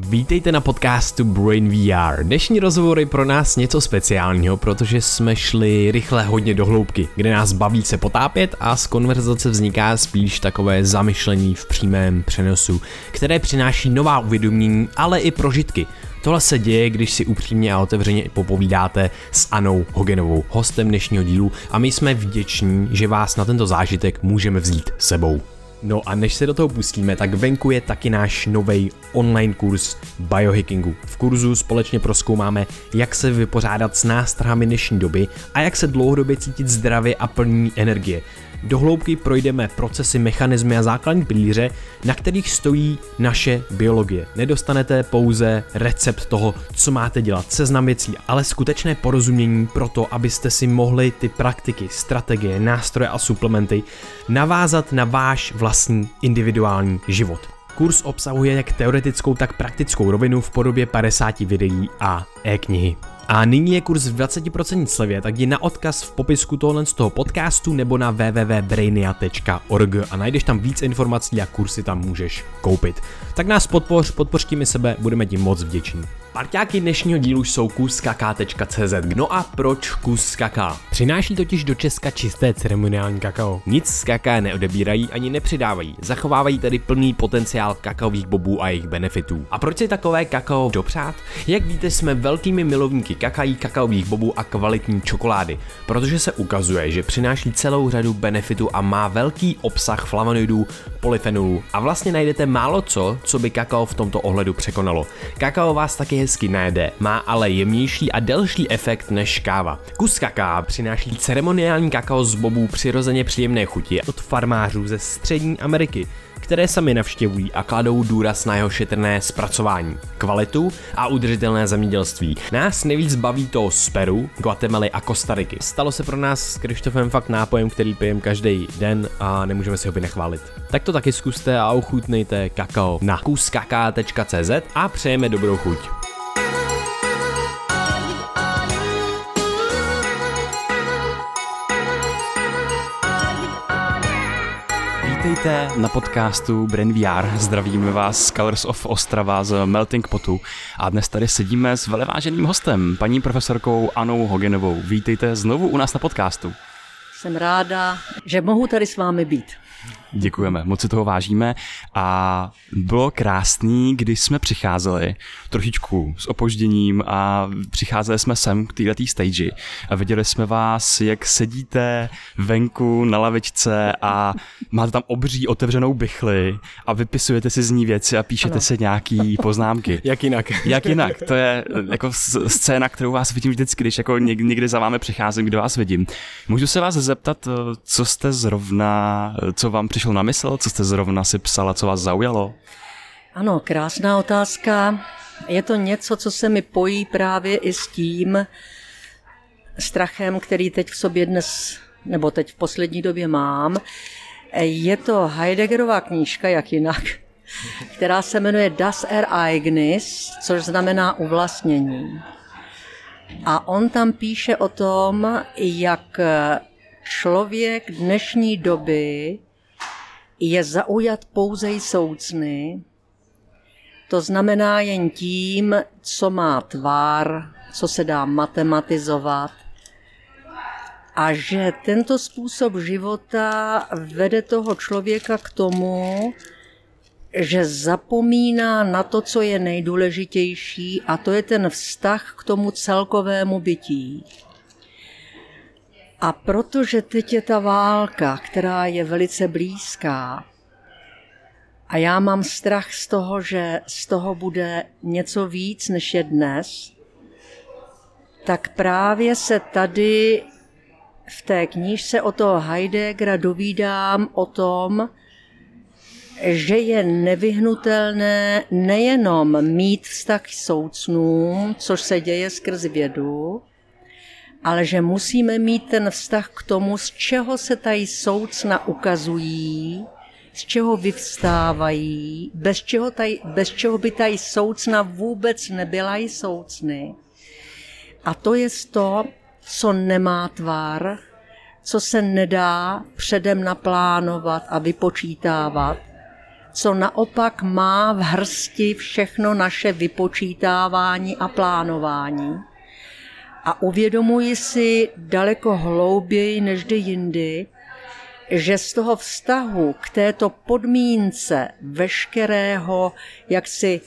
Vítejte na podcastu Brain VR. Dnešní rozhovor je pro nás něco speciálního, protože jsme šli rychle hodně do hloubky, kde nás baví se potápět a z konverzace vzniká spíš takové zamyšlení v přímém přenosu, které přináší nová uvědomění, ale i prožitky. Tohle se děje, když si upřímně a otevřeně popovídáte s Anou Hogenovou, hostem dnešního dílu a my jsme vděční, že vás na tento zážitek můžeme vzít sebou. No a než se do toho pustíme, tak venku je taky náš nový online kurz biohackingu. V kurzu společně proskoumáme, jak se vypořádat s nástrahami dnešní doby a jak se dlouhodobě cítit zdravě a plní energie. Do hloubky projdeme procesy, mechanismy a základní pilíře, na kterých stojí naše biologie. Nedostanete pouze recept toho, co máte dělat, seznam věcí, ale skutečné porozumění pro to, abyste si mohli ty praktiky, strategie, nástroje a suplementy navázat na váš vlastní individuální život. Kurs obsahuje jak teoretickou, tak praktickou rovinu v podobě 50 videí a e-knihy. A nyní je kurz v 20% slevě, tak jdi na odkaz v popisku tohle z toho podcastu nebo na www.brainia.org a najdeš tam víc informací a kursy tam můžeš koupit. Tak nás podpoř, podpoř tím sebe, budeme ti moc vděční. Parťáky dnešního dílu jsou kuskaka.cz. No a proč kus kaká? Přináší totiž do Česka čisté ceremoniální kakao. Nic z kaká neodebírají ani nepřidávají, zachovávají tedy plný potenciál kakaových bobů a jejich benefitů. A proč si takové kakao dopřát? Jak víte, jsme velkými milovníky kakají, kakaových bobů a kvalitní čokolády, protože se ukazuje, že přináší celou řadu benefitů a má velký obsah flavonoidů, polyfenolů a vlastně najdete málo co, co by kakao v tomto ohledu překonalo. Kakao vás taky hezky najede, má ale jemnější a delší efekt než káva. Kus kaká přináší ceremoniální kakao z bobů přirozeně příjemné chuti od farmářů ze střední Ameriky, které sami navštěvují a kladou důraz na jeho šetrné zpracování, kvalitu a udržitelné zemědělství. Nás nejvíc baví to z Peru, Guatemaly a Kostariky. Stalo se pro nás s Krištofem fakt nápojem, který pijem každý den a nemůžeme si ho vynechválit. Tak to taky zkuste a ochutnejte kakao na kuskaka.cz a přejeme dobrou chuť. Vítejte na podcastu Brain VR. Zdravíme vás z Colors of Ostrava z Melting Potu a dnes tady sedíme s veleváženým hostem, paní profesorkou Anou Hogenovou. Vítejte znovu u nás na podcastu. Jsem ráda, že mohu tady s vámi být. Děkujeme, moc si toho vážíme a bylo krásný, když jsme přicházeli trošičku s opožděním a přicházeli jsme sem k této stage a viděli jsme vás, jak sedíte venku na lavičce a máte tam obří otevřenou bychli a vypisujete si z ní věci a píšete ano. si nějaký poznámky. Jak jinak? Jak jinak, to je jako scéna, kterou vás vidím vždycky, když jako někdy za vámi přicházím, kde vás vidím. Můžu se vás zeptat, co jste zrovna, co vám přišlo na mysl, co jste zrovna si psala, co vás zaujalo? Ano, krásná otázka. Je to něco, co se mi pojí právě i s tím strachem, který teď v sobě dnes, nebo teď v poslední době mám. Je to Heideggerová knížka, jak jinak, která se jmenuje Das Ereignis, což znamená uvlastnění. A on tam píše o tom, jak člověk dnešní doby je zaujat pouze soucny, to znamená jen tím, co má tvár, co se dá matematizovat, a že tento způsob života vede toho člověka k tomu, že zapomíná na to, co je nejdůležitější, a to je ten vztah k tomu celkovému bytí. A protože teď je ta válka, která je velice blízká, a já mám strach z toho, že z toho bude něco víc, než je dnes, tak právě se tady v té knížce o toho Heideggera dovídám o tom, že je nevyhnutelné nejenom mít vztah k soucnům, což se děje skrz vědu, ale že musíme mít ten vztah k tomu, z čeho se tady soucna ukazují, z čeho vyvstávají, bez čeho, tady, bez čeho by tady soucna vůbec nebyla i soucny. A to je to, co nemá tvar, co se nedá předem naplánovat a vypočítávat, co naopak má v hrsti všechno naše vypočítávání a plánování. A uvědomuji si daleko hlouběji než kdy jindy, že z toho vztahu k této podmínce veškerého jaksi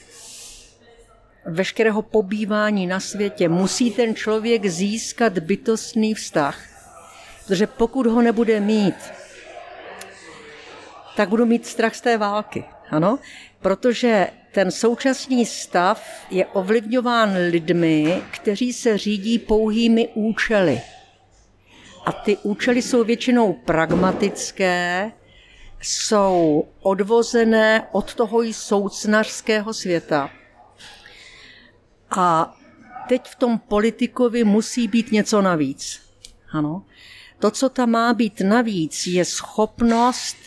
veškerého pobývání na světě musí ten člověk získat bytostný vztah. Protože pokud ho nebude mít, tak budu mít strach z té války. Ano? Protože ten současný stav je ovlivňován lidmi, kteří se řídí pouhými účely. A ty účely jsou většinou pragmatické, jsou odvozené od toho i soucnařského světa. A teď v tom politikovi musí být něco navíc. Ano. To, co tam má být navíc, je schopnost,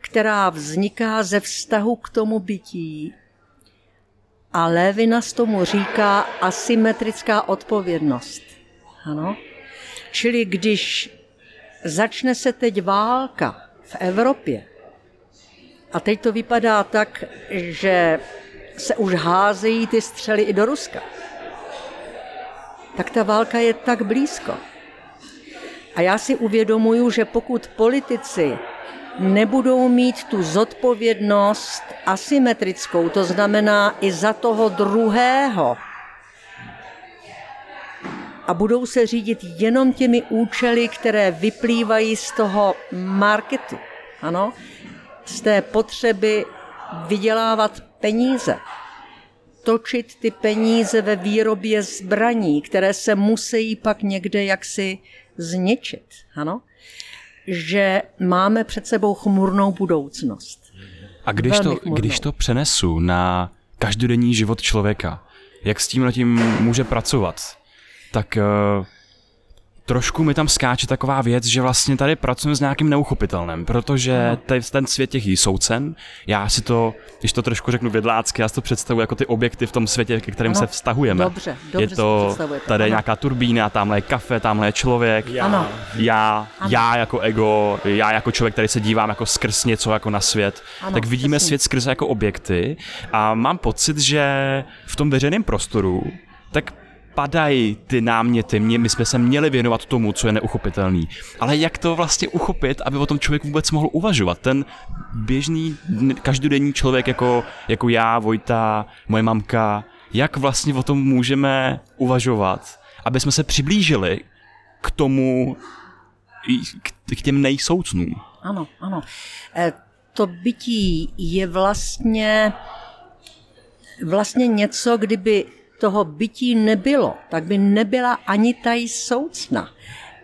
která vzniká ze vztahu k tomu bytí. A Lévinas tomu říká asymetrická odpovědnost. Ano. Čili když začne se teď válka v Evropě, a teď to vypadá tak, že se už házejí ty střely i do Ruska, tak ta válka je tak blízko. A já si uvědomuju, že pokud politici nebudou mít tu zodpovědnost asymetrickou, to znamená i za toho druhého, a budou se řídit jenom těmi účely, které vyplývají z toho marketu, ano, z té potřeby vydělávat peníze, točit ty peníze ve výrobě zbraní, které se musí pak někde jaksi zničit. Ano? Že máme před sebou chmurnou budoucnost. A když to, když to přenesu na každodenní život člověka, jak s tím tím může pracovat, tak uh, trošku mi tam skáče taková věc, že vlastně tady pracujeme s nějakým neuchopitelným, protože tady ten svět těch soucen, já si to, když to trošku řeknu vědlácky, já si to představuji jako ty objekty v tom světě, ke kterým ano, se vztahujeme. Dobře, dobře je to, tady je nějaká turbína, tamhle je kafe, tamhle je člověk, já, ano. já, ano. já jako ego, já jako člověk, který se dívám jako skrz něco jako na svět, ano, tak vidíme přesně. svět skrze jako objekty a mám pocit, že v tom veřejném prostoru tak padají ty náměty, mě, my jsme se měli věnovat tomu, co je neuchopitelný. Ale jak to vlastně uchopit, aby o tom člověk vůbec mohl uvažovat? Ten běžný, každodenní člověk jako, jako já, Vojta, moje mamka, jak vlastně o tom můžeme uvažovat, aby jsme se přiblížili k tomu, k těm nejsoucnům. Ano, ano. E, to bytí je vlastně vlastně něco, kdyby toho bytí nebylo, tak by nebyla ani ta soucna.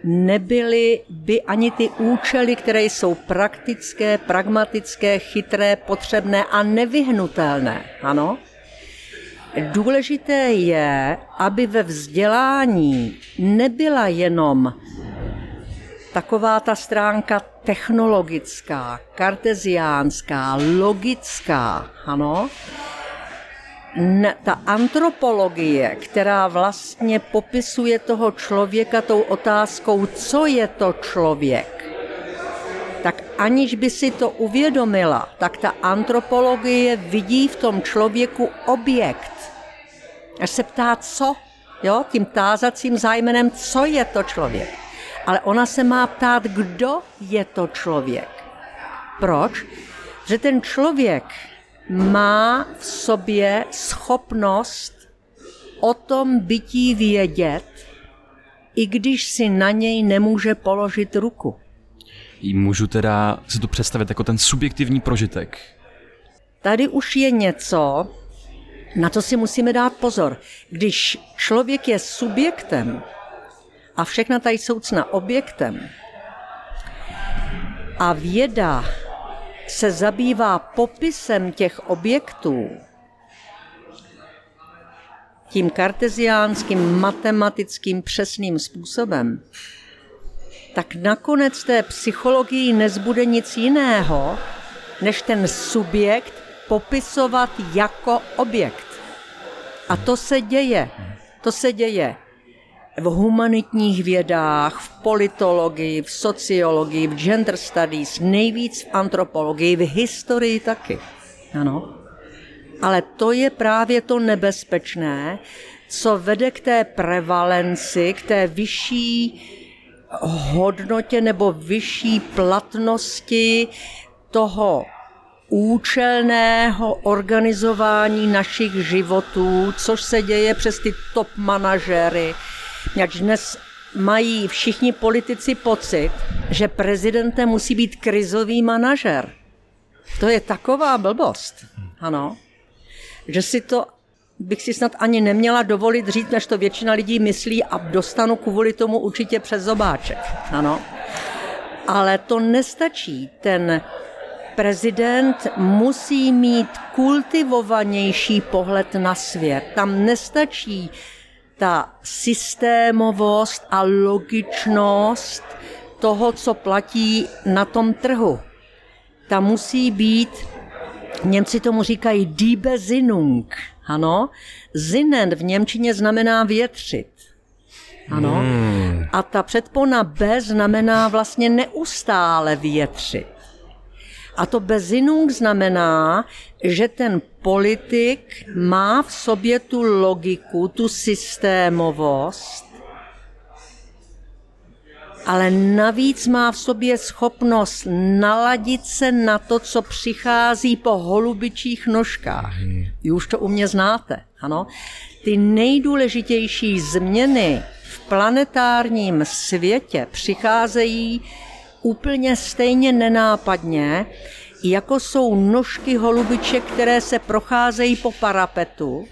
Nebyly by ani ty účely, které jsou praktické, pragmatické, chytré, potřebné a nevyhnutelné. Ano? Důležité je, aby ve vzdělání nebyla jenom taková ta stránka technologická, karteziánská, logická, ano, ta antropologie, která vlastně popisuje toho člověka tou otázkou, co je to člověk, tak aniž by si to uvědomila, tak ta antropologie vidí v tom člověku objekt. Až se ptá, co, jo, tím tázacím zájmenem, co je to člověk. Ale ona se má ptát, kdo je to člověk. Proč? Že ten člověk má v sobě schopnost o tom bytí vědět, i když si na něj nemůže položit ruku. Můžu teda si to představit jako ten subjektivní prožitek. Tady už je něco, na to si musíme dát pozor. Když člověk je subjektem a všechna tady soucna objektem a věda se zabývá popisem těch objektů, tím karteziánským matematickým přesným způsobem, tak nakonec té psychologii nezbude nic jiného, než ten subjekt popisovat jako objekt. A to se děje. To se děje v humanitních vědách, v politologii, v sociologii, v gender studies, nejvíc v antropologii, v historii taky. Ano. Ale to je právě to nebezpečné, co vede k té prevalenci, k té vyšší hodnotě nebo vyšší platnosti toho účelného organizování našich životů, což se děje přes ty top manažery. Jak dnes mají všichni politici pocit, že prezidentem musí být krizový manažer. To je taková blbost, ano, že si to bych si snad ani neměla dovolit říct, než to většina lidí myslí a dostanu kvůli tomu určitě přes zobáček. Ano. Ale to nestačí. Ten prezident musí mít kultivovanější pohled na svět. Tam nestačí ta systémovost a logičnost toho, co platí na tom trhu. Tam musí být, Němci tomu říkají die Besinnung, ano. Zinen v Němčině znamená větřit. Ano. Hmm. A ta předpona B znamená vlastně neustále větřit. A to Bezinnung znamená, že ten politik má v sobě tu logiku, tu systémovost, ale navíc má v sobě schopnost naladit se na to, co přichází po holubičích nožkách. Vy už to u mě znáte, ano? Ty nejdůležitější změny v planetárním světě přicházejí úplně stejně nenápadně, jako jsou nožky holubiček, které se procházejí po parapetu.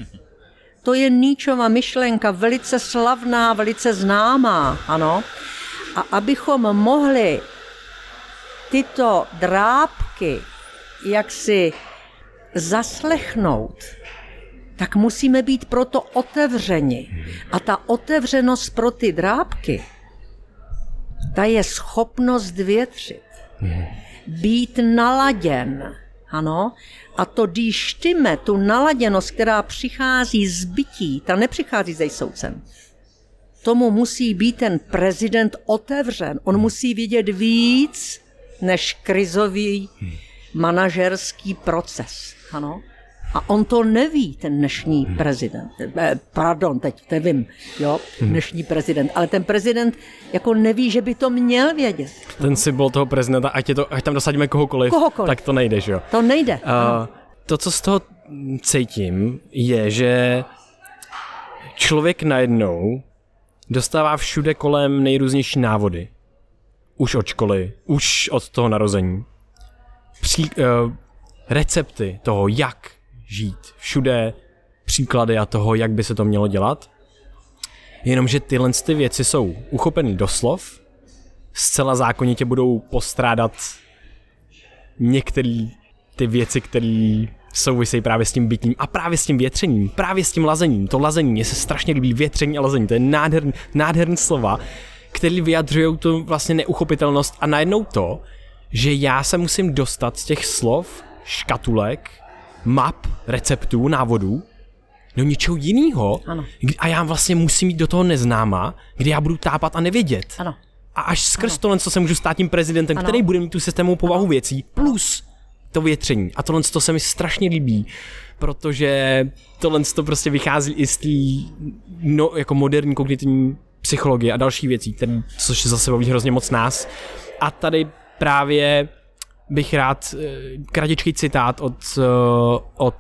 To je Níčova myšlenka, velice slavná, velice známá, ano. A abychom mohli tyto drábky jaksi zaslechnout, tak musíme být proto otevřeni. A ta otevřenost pro ty drábky ta je schopnost větřit. Být naladěn. Ano. A to dýštime, tu naladěnost, která přichází z bytí, ta nepřichází ze soucem. Tomu musí být ten prezident otevřen. On musí vidět víc než krizový manažerský proces. Ano. A on to neví, ten dnešní hmm. prezident. Eh, pardon, teď nevím, jo, hmm. dnešní prezident. Ale ten prezident jako neví, že by to měl vědět. Ten symbol toho prezidenta, ať, je to, ať tam dosadíme kohokoliv, kohokoliv, tak to nejde, že jo? To nejde. Uh, to, co z toho cítím, je, že člověk najednou dostává všude kolem nejrůznější návody. Už od školy, už od toho narození. Pří, uh, recepty toho, jak žít. Všude příklady a toho, jak by se to mělo dělat. Jenomže tyhle ty věci jsou uchopeny doslov, zcela zákonitě budou postrádat některé ty věci, které souvisejí právě s tím bytím a právě s tím větřením, právě s tím lazením. To lazení, mně se strašně líbí větření a lazení, to je nádherný, nádherný slova, které vyjadřují tu vlastně neuchopitelnost a najednou to, že já se musím dostat z těch slov, škatulek, map, receptů, návodů do něčeho jiného. A já vlastně musím jít do toho neznáma, kde já budu tápat a nevědět. Ano. A až skrz tohle, co se můžu stát tím prezidentem, ano. který bude mít tu systémovou povahu ano. věcí, plus to větření. A tohle to se mi strašně líbí, protože tohle to prostě vychází i z té no, jako moderní kognitivní psychologie a další věcí, který, což zase baví hrozně moc nás. A tady právě bych rád eh, kratičký citát od, eh, od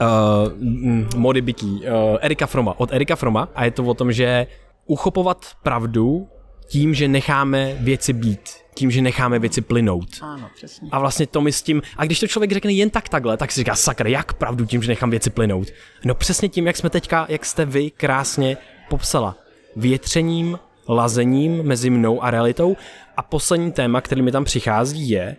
uh, mody bytí, uh, Erika Froma, od Erika Froma a je to o tom, že uchopovat pravdu tím, že necháme věci být, tím, že necháme věci plynout. Ano, přesně. A vlastně to my s tím, a když to člověk řekne jen tak takhle, tak si říká, sakra, jak pravdu tím, že nechám věci plynout? No přesně tím, jak jsme teďka, jak jste vy krásně popsala. Větřením, lazením mezi mnou a realitou. A poslední téma, který mi tam přichází, je,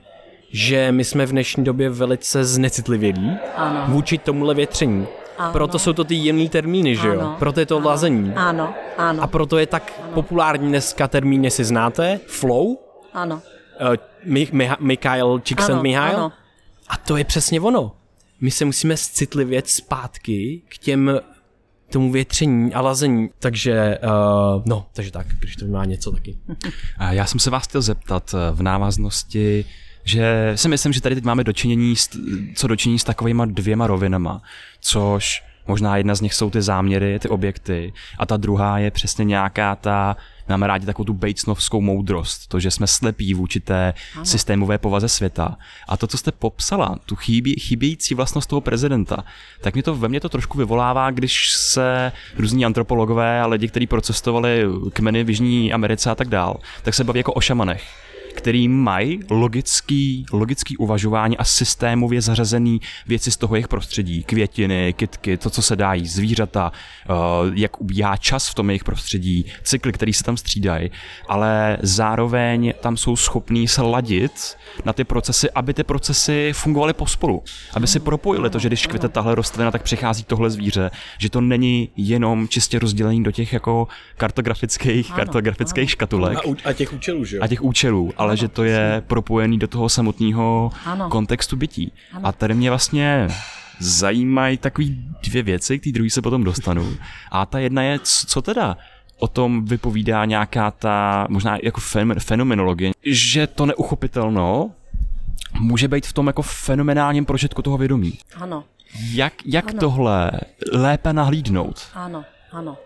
že my jsme v dnešní době velice znecitlivělí ano. vůči tomuhle větření. Ano. Proto jsou to ty jemné termíny, že jo? Ano. Proto je to ano. lazení. Ano, ano. A proto je tak ano. populární dneska termín, jestli znáte, flow. Ano. Uh, Mi- Mikhail Csikszentmihalyi. Ano. A to je přesně ono. My se musíme citlivět zpátky k těm tomu větření a lazení. Takže, uh, no, takže tak, když to má něco taky. Já jsem se vás chtěl zeptat eh, v návaznosti že si myslím, že tady teď máme dočinění, s, co dočinění s takovýma dvěma rovinama, což možná jedna z nich jsou ty záměry, ty objekty a ta druhá je přesně nějaká ta máme rádi takovou tu Batesnovskou moudrost, to, že jsme slepí vůči té ano. systémové povaze světa. A to, co jste popsala, tu chybí, chybějící vlastnost toho prezidenta, tak mě to ve mně to trošku vyvolává, když se různí antropologové a lidi, kteří procestovali kmeny v Jižní Americe a tak dál, tak se baví jako o šamanech který mají logický, logický uvažování a systémově zařazený věci z toho jejich prostředí. Květiny, kitky, to, co se dá jíst, zvířata, eh, jak ubíhá čas v tom jejich prostředí, cykly, který se tam střídají, ale zároveň tam jsou schopní se ladit na ty procesy, aby ty procesy fungovaly pospolu. Aby si propojili to, že když kvete tahle rostlina, tak přichází tohle zvíře, že to není jenom čistě rozdělení do těch jako kartografických, ano, kartografických ano. škatulek. A, a těch účelů, že jo? A těch účelů, ale ano, že to je propojený do toho samotného kontextu bytí. Ano. A tady mě vlastně zajímají takový dvě věci, k té druhé se potom dostanu. A ta jedna je, co teda o tom vypovídá nějaká ta možná jako fenomenologie, že to neuchopitelno může být v tom jako fenomenálním prožitku toho vědomí. Ano. Jak, jak ano. tohle lépe nahlídnout? Ano, ano.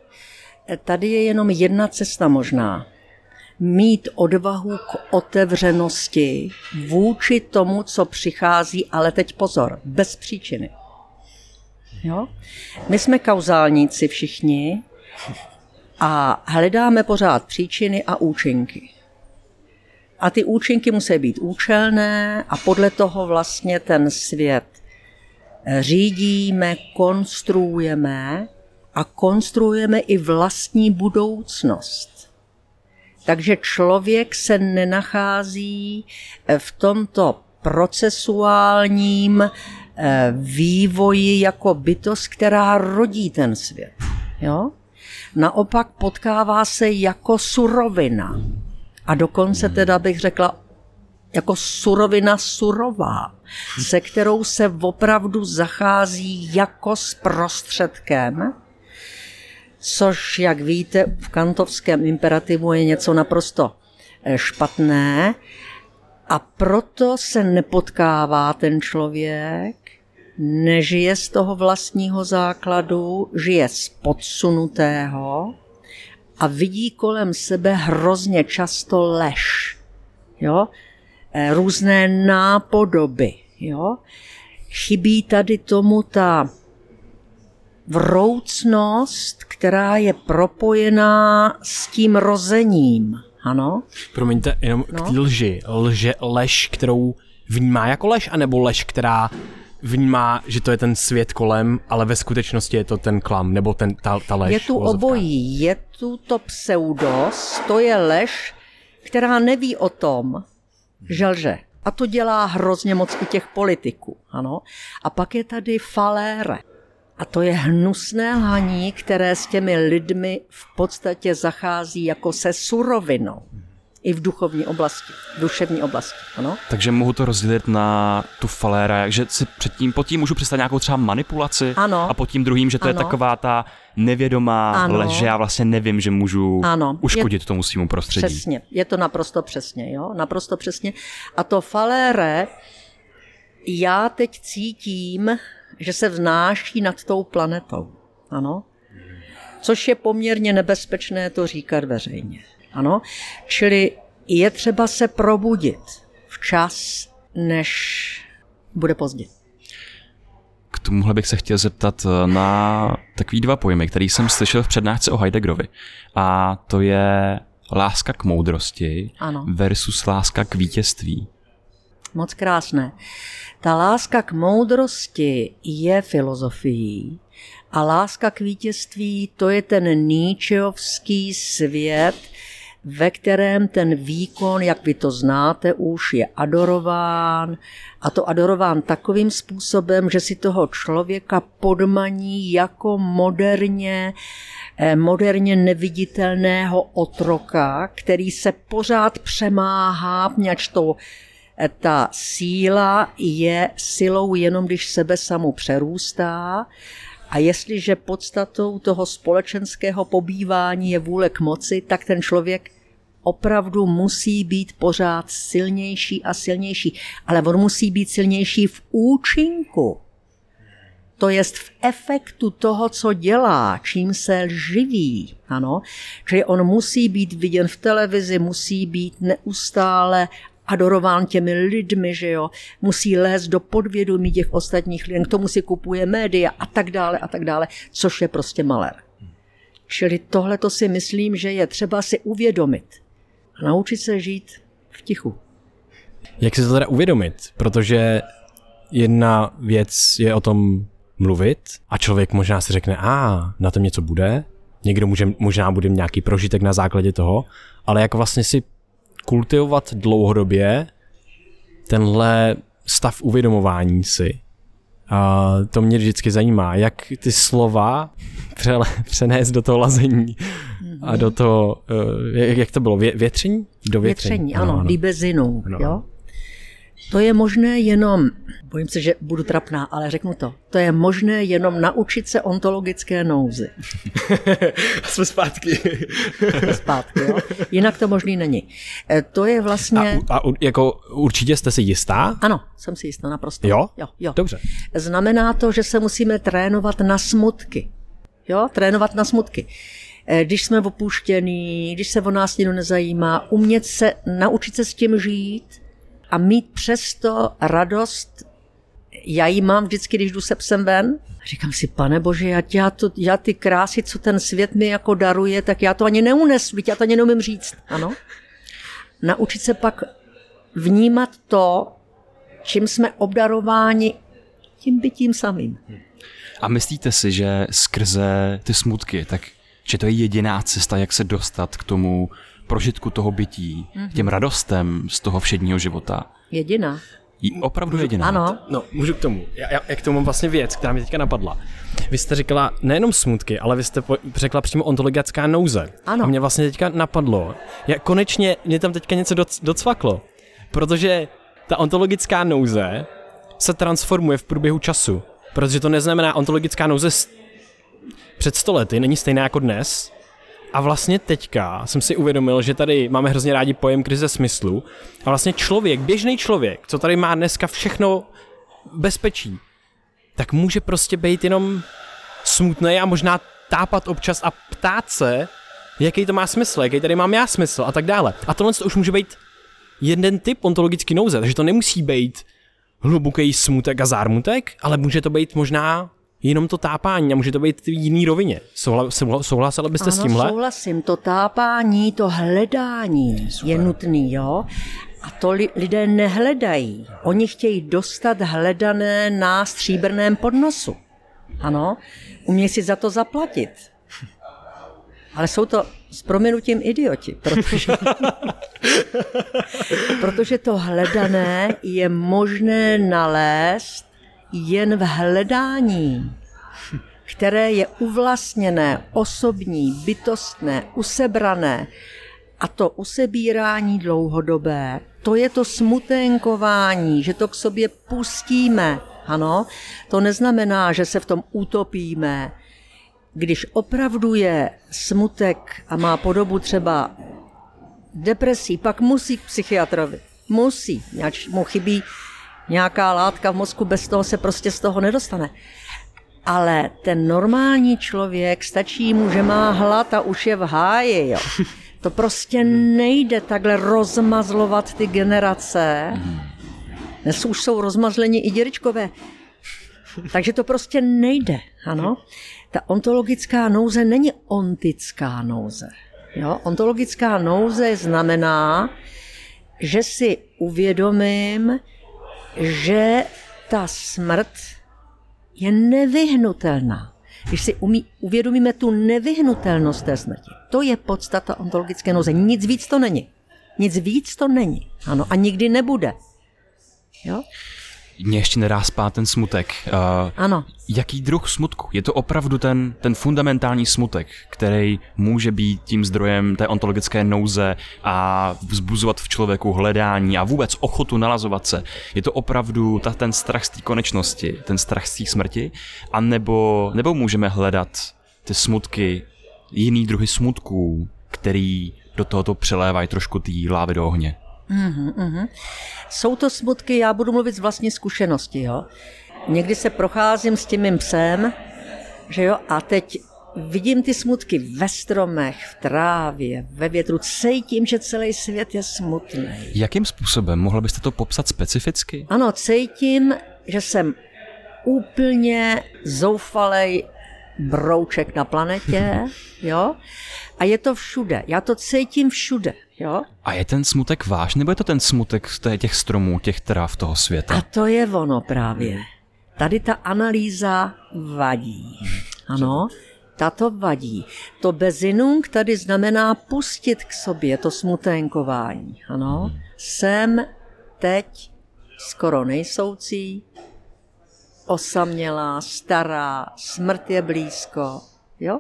Tady je jenom jedna cesta možná mít odvahu k otevřenosti vůči tomu, co přichází, ale teď pozor, bez příčiny. Jo? My jsme kauzálníci všichni a hledáme pořád příčiny a účinky. A ty účinky musí být účelné a podle toho vlastně ten svět řídíme, konstruujeme a konstruujeme i vlastní budoucnost. Takže člověk se nenachází eh, v tomto procesuálním eh, vývoji jako bytost, která rodí ten svět. Jo? Naopak potkává se jako surovina. A dokonce hmm. teda bych řekla jako surovina surová, se kterou se opravdu zachází jako s prostředkem, což, jak víte, v kantovském imperativu je něco naprosto eh, špatné a proto se nepotkává ten člověk, nežije z toho vlastního základu, žije z podsunutého a vidí kolem sebe hrozně často lež. Jo? Eh, různé nápodoby. Jo? Chybí tady tomu ta vroucnost, která je propojená s tím rozením. Ano? Promiňte, jenom no? k té lži. Lže, lež, kterou vnímá jako lež, anebo lež, která vnímá, že to je ten svět kolem, ale ve skutečnosti je to ten klam, nebo ten, ta, ta lež. Je tu obojí, je tu to pseudos, to je lež, která neví o tom, že lže. A to dělá hrozně moc i těch politiků. Ano? A pak je tady falére. A to je hnusné lhaní, které s těmi lidmi v podstatě zachází jako se surovinou. I v duchovní oblasti, v duševní oblasti, ano? Takže mohu to rozdělit na tu faléra, že si předtím, pod tím můžu představit nějakou třeba manipulaci ano. a pod tím druhým, že to ano. je taková ta nevědomá ano. lež, že já vlastně nevím, že můžu ano. uškodit je, tomu svýmu prostředí. Přesně, je to naprosto přesně, jo, naprosto přesně. A to falére, já teď cítím, že se vznáší nad tou planetou. Ano? Což je poměrně nebezpečné to říkat veřejně. Ano? Čili je třeba se probudit včas, než bude pozdě. K tomuhle bych se chtěl zeptat eh, na takový dva pojmy, který jsem slyšel v přednášce o Heideggerovi. A to je láska k moudrosti ano. versus láska k vítězství. Moc krásné. Ta láska k moudrosti je filozofií a láska k vítězství to je ten níčeovský svět, ve kterém ten výkon, jak vy to znáte už, je adorován a to adorován takovým způsobem, že si toho člověka podmaní jako moderně, eh, moderně neviditelného otroka, který se pořád přemáhá, měč to ta síla je silou jenom, když sebe samu přerůstá a jestliže podstatou toho společenského pobývání je vůle k moci, tak ten člověk opravdu musí být pořád silnější a silnější, ale on musí být silnější v účinku. To jest v efektu toho, co dělá, čím se živí. Ano? Čili on musí být viděn v televizi, musí být neustále adorován těmi lidmi, že jo, musí lézt do podvědomí těch ostatních lidí, k tomu si kupuje média a tak dále a tak dále, což je prostě malér. Čili tohle to si myslím, že je třeba si uvědomit a naučit se žít v tichu. Jak si to teda uvědomit? Protože jedna věc je o tom mluvit a člověk možná si řekne, a na tom něco bude, někdo může, možná bude nějaký prožitek na základě toho, ale jak vlastně si kultivovat dlouhodobě tenhle stav uvědomování si. A to mě vždycky zajímá, jak ty slova přele, přenést do toho lazení a do toho, eh, jak, to bylo, Vě, větření? Do větření, větření ano, ano. líbezinu, no. jo. To je možné jenom, bojím se, že budu trapná, ale řeknu to, to je možné jenom naučit se ontologické nouzy. Jsme zpátky. Jsme zpátky, jo. Jinak to možný není. E, to je vlastně... A, a jako určitě jste si jistá? Ano, jsem si jistá naprosto. Jo? Jo, jo. Dobře. Znamená to, že se musíme trénovat na smutky. Jo, trénovat na smutky e, když jsme opuštění, když se o nás někdo nezajímá, umět se, naučit se s tím žít, a mít přesto radost, já ji mám vždycky, když jdu se psem ven. Říkám si, pane bože, já, já, to, já ty krásy, co ten svět mi jako daruje, tak já to ani neunesu, já to ani neumím říct. Ano. Naučit se pak vnímat to, čím jsme obdarováni tím bytím samým. A myslíte si, že skrze ty smutky, tak že to je jediná cesta, jak se dostat k tomu prožitku toho bytí, mm-hmm. těm radostem z toho všedního života. Jediná. Opravdu můžu, jediná. Ano. No, můžu k tomu. Já, já, k tomu mám vlastně věc, která mi teďka napadla. Vy jste říkala nejenom smutky, ale vy jste po, řekla přímo ontologická nouze. Ano. A mě vlastně teďka napadlo, jak konečně mě tam teďka něco doc, docvaklo. Protože ta ontologická nouze se transformuje v průběhu času. Protože to neznamená ontologická nouze před stolety, není stejná jako dnes, a vlastně teďka jsem si uvědomil, že tady máme hrozně rádi pojem krize smyslu. A vlastně člověk, běžný člověk, co tady má dneska všechno bezpečí, tak může prostě být jenom smutný a možná tápat občas a ptát se, jaký to má smysl, jaký tady mám já smysl a tak dále. A tohle to už může být jeden typ ontologický nouze, takže to nemusí být hluboký smutek a zármutek, ale může to být možná jenom to tápání a může to být v jiný rovině. Souhla, souhlasila byste ano, s tímhle? souhlasím. To tápání, to hledání Super. je nutný, jo. A to li, lidé nehledají. Oni chtějí dostat hledané na stříbrném podnosu. Ano, umějí si za to zaplatit. Ale jsou to s proměnutím idioti, protože, protože to hledané je možné nalézt jen v hledání, které je uvlastněné, osobní, bytostné, usebrané, a to usebírání dlouhodobé, to je to smutenkování, že to k sobě pustíme. Ano, to neznamená, že se v tom utopíme. Když opravdu je smutek a má podobu třeba depresí, pak musí k psychiatrovi. Musí, mu chybí nějaká látka v mozku, bez toho se prostě z toho nedostane. Ale ten normální člověk, stačí mu, že má hlad a už je v háji, jo. To prostě nejde takhle rozmazlovat ty generace. Dnes už jsou rozmazleni i děričkové. Takže to prostě nejde, ano. Ta ontologická nouze není ontická nouze. Jo? Ontologická nouze znamená, že si uvědomím, že ta smrt je nevyhnutelná. Když si umí, uvědomíme tu nevyhnutelnost té smrti, to je podstata ontologické nouze. Nic víc to není. Nic víc to není. Ano, a nikdy nebude. Jo? Mě ještě nedá spát ten smutek. Uh, ano. Jaký druh smutku? Je to opravdu ten, ten fundamentální smutek, který může být tím zdrojem té ontologické nouze a vzbuzovat v člověku hledání a vůbec ochotu nalazovat se. Je to opravdu ta, ten strach z té konečnosti, ten strach z té smrti? A nebo, nebo můžeme hledat ty smutky, jiný druhy smutků, který do tohoto přilévají trošku té lávy do ohně. Mm-hmm, mm-hmm. Jsou to smutky, já budu mluvit z vlastní zkušenosti, jo. Někdy se procházím s tím mým psem, že jo, a teď vidím ty smutky ve stromech, v trávě, ve větru, cítím, že celý svět je smutný. Jakým způsobem? Mohla byste to popsat specificky? Ano, cítím, že jsem úplně zoufalej brouček na planetě, jo? A je to všude. Já to cítím všude, jo? A je ten smutek váš, nebo je to ten smutek z těch stromů, těch tráv toho světa? A to je ono právě. Tady ta analýza vadí. Ano, tato vadí. To bezinung tady znamená pustit k sobě to smuténkování. Ano, jsem teď skoro nejsoucí, osamělá, stará, smrt je blízko. Jo?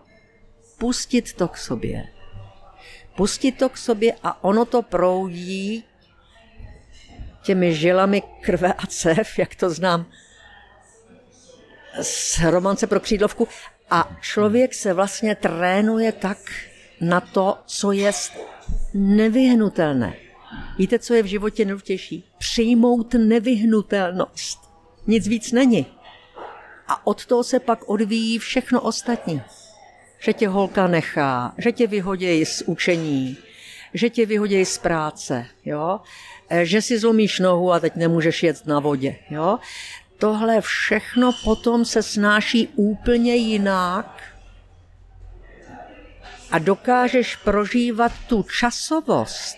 Pustit to k sobě. Pustit to k sobě a ono to proudí těmi žilami krve a cev, jak to znám z romance pro křídlovku. A člověk se vlastně trénuje tak na to, co je nevyhnutelné. Víte, co je v životě nejdůležitější? Přijmout nevyhnutelnost. Nic víc není. A od toho se pak odvíjí všechno ostatní. Že tě holka nechá, že tě vyhodějí z učení, že tě vyhodějí z práce, jo? E, že si zlomíš nohu a teď nemůžeš jet na vodě. Jo? Tohle všechno potom se snáší úplně jinak a dokážeš prožívat tu časovost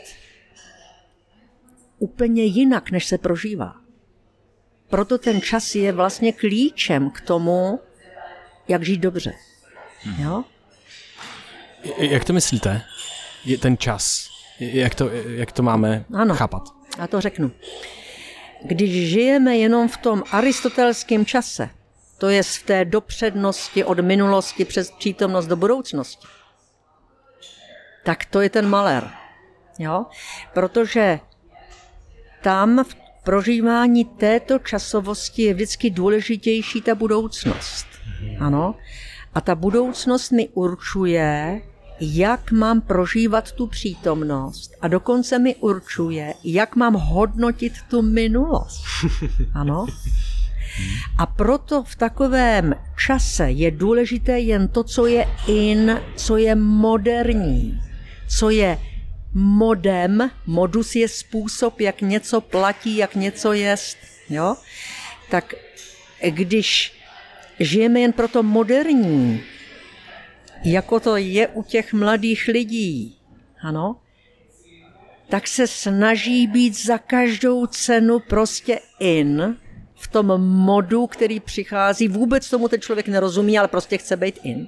úplně jinak, než se prožívá. Proto ten čas je vlastně klíčem k tomu, jak žít dobře. Hmm. Jo? Jak to myslíte? Je ten čas? Jak to, jak to máme ano, chápat? Já to řeknu. Když žijeme jenom v tom aristotelském čase, to je v té dopřednosti od minulosti přes přítomnost do budoucnosti, tak to je ten malér. Jo? Protože tam v prožívání této časovosti je vždycky důležitější ta budoucnost. Ano. A ta budoucnost mi určuje, jak mám prožívat tu přítomnost a dokonce mi určuje, jak mám hodnotit tu minulost. Ano. A proto v takovém čase je důležité jen to, co je in, co je moderní, co je modem, modus je způsob, jak něco platí, jak něco jest, jo? Tak když žijeme jen pro to moderní, jako to je u těch mladých lidí, ano, tak se snaží být za každou cenu prostě in, v tom modu, který přichází, vůbec tomu ten člověk nerozumí, ale prostě chce být in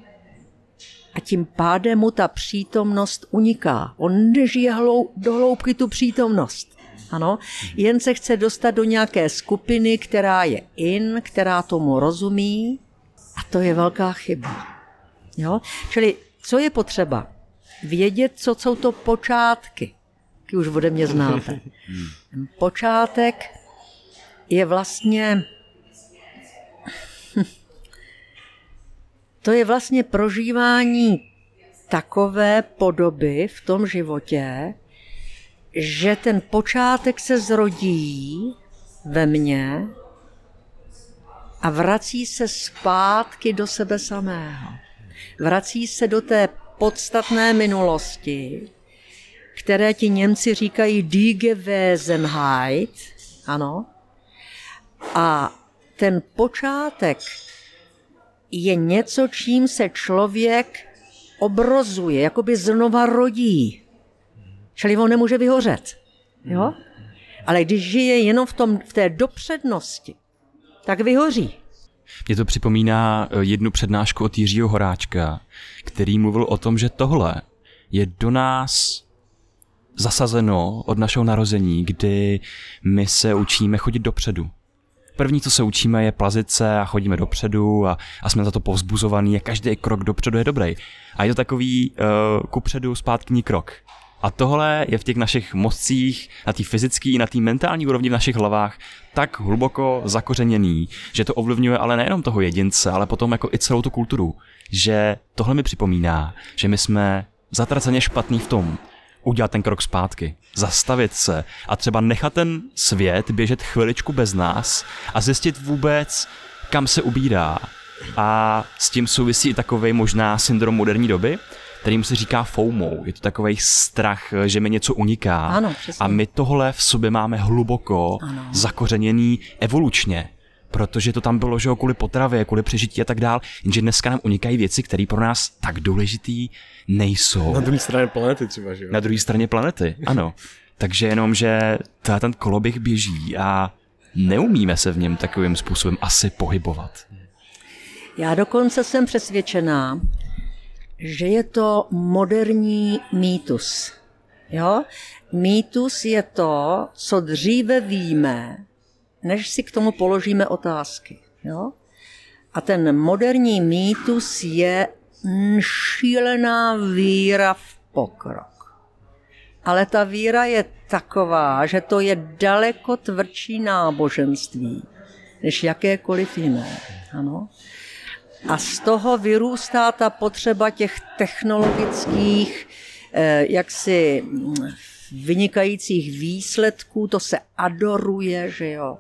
a tím pádem mu ta přítomnost uniká. On nežije hlou, do hloubky tu přítomnost. Ano, jen se chce dostat do nějaké skupiny, která je in, která tomu rozumí a to je velká chyba. Jo? Čili co je potřeba? Vědět, co jsou to počátky. Ty už ode mě znáte. Počátek je vlastně to je vlastně prožívání takové podoby v tom životě, že ten počátek se zrodí ve mně a vrací se zpátky do sebe samého. Vrací se do té podstatné minulosti, které ti Němci říkají Die Wesenheit, ano. A ten počátek je něco, čím se člověk obrozuje, jakoby znova rodí. Čili on nemůže vyhořet. Jo? Ale když žije jenom v, tom, v té dopřednosti, tak vyhoří. Mně to připomíná eh, jednu přednášku od Jiřího Horáčka, který mluvil o tom, že tohle je do nás zasazeno od našeho narození, kdy my se učíme chodit dopředu. První, co se učíme, je plazit se a chodíme dopředu a, a jsme za to povzbuzovaný a každý krok dopředu je dobrý. A je to takový uh, kupředu zpátkní krok. A tohle je v těch našich mozcích, na té fyzické i na té mentální úrovni v našich hlavách tak hluboko zakořeněný, že to ovlivňuje ale nejenom toho jedince, ale potom jako i celou tu kulturu. Že tohle mi připomíná, že my jsme zatraceně špatný v tom, udělat ten krok zpátky, zastavit se a třeba nechat ten svět běžet chviličku bez nás a zjistit vůbec, kam se ubírá. A s tím souvisí i takový možná syndrom moderní doby, kterým se říká FOMO. Je to takový strach, že mi něco uniká. Ano, a my tohle v sobě máme hluboko ano. zakořeněný evolučně protože to tam bylo, že jo, kvůli potravě, kvůli přežití a tak dál, jenže dneska nám unikají věci, které pro nás tak důležitý nejsou. Na druhé straně planety třeba, že jo? Na druhé straně planety, ano. Takže jenom, že ten koloběh běží a neumíme se v něm takovým způsobem asi pohybovat. Já dokonce jsem přesvědčená, že je to moderní mýtus. Jo? Mýtus je to, co dříve víme, než si k tomu položíme otázky. Jo? A ten moderní mýtus je šílená víra v pokrok. Ale ta víra je taková, že to je daleko tvrdší náboženství, než jakékoliv jiné. Ano? A z toho vyrůstá ta potřeba těch technologických, eh, jaksi vynikajících výsledků, to se adoruje, že jo.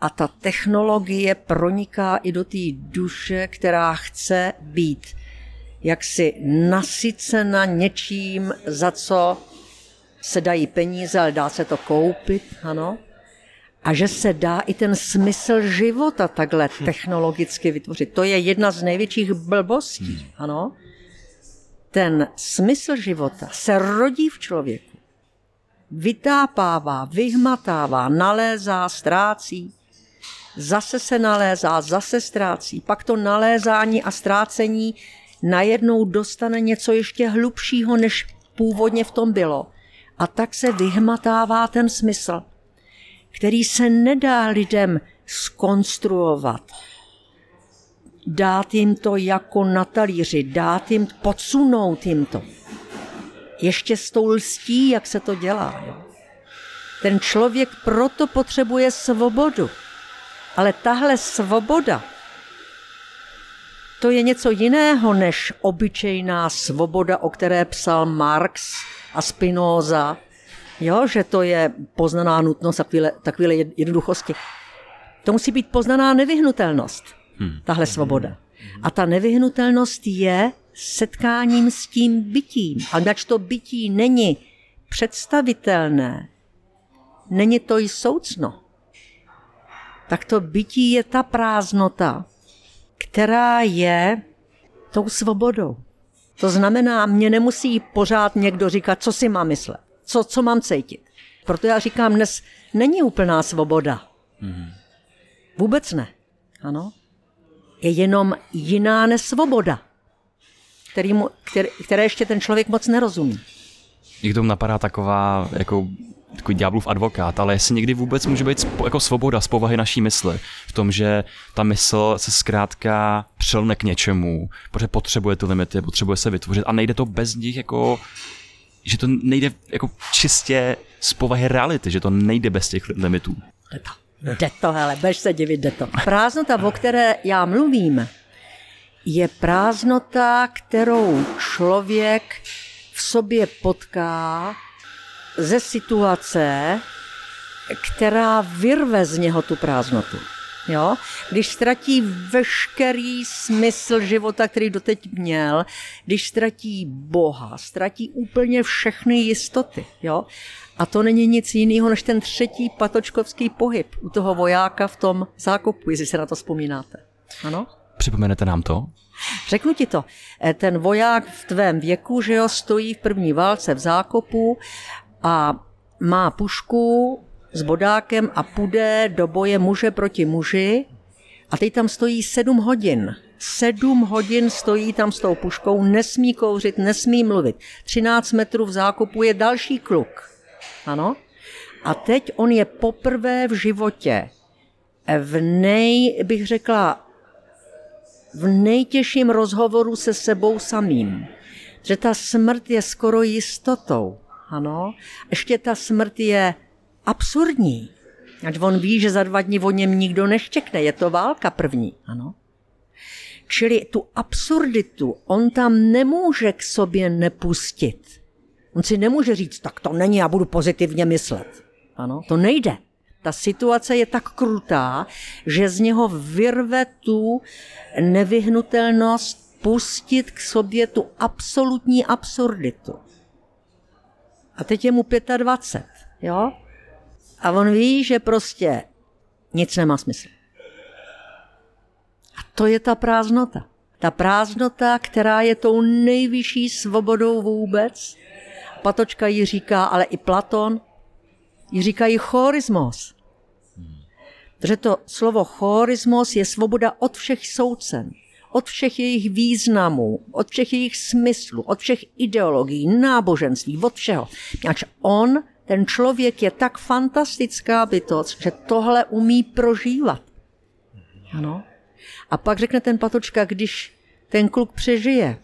A ta technologie proniká i do té duše, která chce být jaksi nasycena něčím, za co se dají peníze, ale dá se to koupit, ano. A že se dá i ten smysl života takhle technologicky vytvořit. To je jedna z největších blbostí, ano. Ten smysl života se rodí v člověku. Vytápává, vyhmatává, nalézá, ztrácí zase se nalézá, zase ztrácí. Pak to nalézání a ztrácení najednou dostane něco ještě hlubšího, než původně v tom bylo. A tak se vyhmatává ten smysl, který se nedá lidem skonstruovat. Dát jim to jako na talíři, dát jim, podsunout jim to. Ještě s tou lstí, jak se to dělá. Jo. Ten člověk proto potřebuje svobodu. Ale tahle svoboda, to je něco jiného než obyčejná svoboda, o které psal Marx a Spinoza, jo, že to je poznaná nutnost takové, takové jednoduchosti. To musí být poznaná nevyhnutelnost, hmm. tahle svoboda. A ta nevyhnutelnost je setkáním s tím bytím. A když to bytí není představitelné, není to i soucno, tak to bytí je ta prázdnota, která je tou svobodou. To znamená, mě nemusí pořád někdo říkat, co si mám myslet, co, co mám cítit. Proto já říkám, dnes není úplná svoboda. Mm-hmm. Vůbec ne. Ano. Je jenom jiná nesvoboda, kterýmu, který, které ještě ten člověk moc nerozumí. Někdo napadá taková jako takový ďáblův advokát, ale jestli někdy vůbec může být jako svoboda z povahy naší mysli. V tom, že ta mysl se zkrátka přelne k něčemu, protože potřebuje ty limity, potřebuje se vytvořit a nejde to bez nich jako že to nejde jako čistě z povahy reality, že to nejde bez těch limitů. Jde to, hele, bež se divit, jde to. Prázdnota, o které já mluvím, je prázdnota, kterou člověk v sobě potká ze situace, která vyrve z něho tu prázdnotu. Jo? Když ztratí veškerý smysl života, který doteď měl, když ztratí Boha, ztratí úplně všechny jistoty. Jo? A to není nic jiného než ten třetí patočkovský pohyb u toho vojáka v tom zákopu, jestli se na to vzpomínáte. Ano? Připomenete nám to? Řeknu ti to. E, ten voják v tvém věku, že jo, stojí v první válce v zákopu a má pušku s bodákem a půjde do boje muže proti muži a teď tam stojí sedm hodin. Sedm hodin stojí tam s tou puškou, nesmí kouřit, nesmí mluvit. 13 metrů v zákupu je další kluk. Ano? A teď on je poprvé v životě v nej, bych řekla, v nejtěžším rozhovoru se sebou samým. Že ta smrt je skoro jistotou. Ano. Ještě ta smrt je absurdní. Ať on ví, že za dva dny o něm nikdo neštěkne. Je to válka první. Ano. Čili tu absurditu on tam nemůže k sobě nepustit. On si nemůže říct, tak to není, já budu pozitivně myslet. Ano, to nejde. Ta situace je tak krutá, že z něho vyrve tu nevyhnutelnost pustit k sobě tu absolutní absurditu. A teď je mu 25, jo? A on ví, že prostě nic nemá smysl. A to je ta prázdnota. Ta prázdnota, která je tou nejvyšší svobodou vůbec. Patočka ji říká, ale i Platon, ji říkají chorismos. Protože to slovo chorismos je svoboda od všech soucen, od všech jejich významů, od všech jejich smyslů, od všech ideologií, náboženství, od všeho. Ač on, ten člověk je tak fantastická bytost, že tohle umí prožívat. Ano. A pak řekne ten patočka, když ten kluk přežije,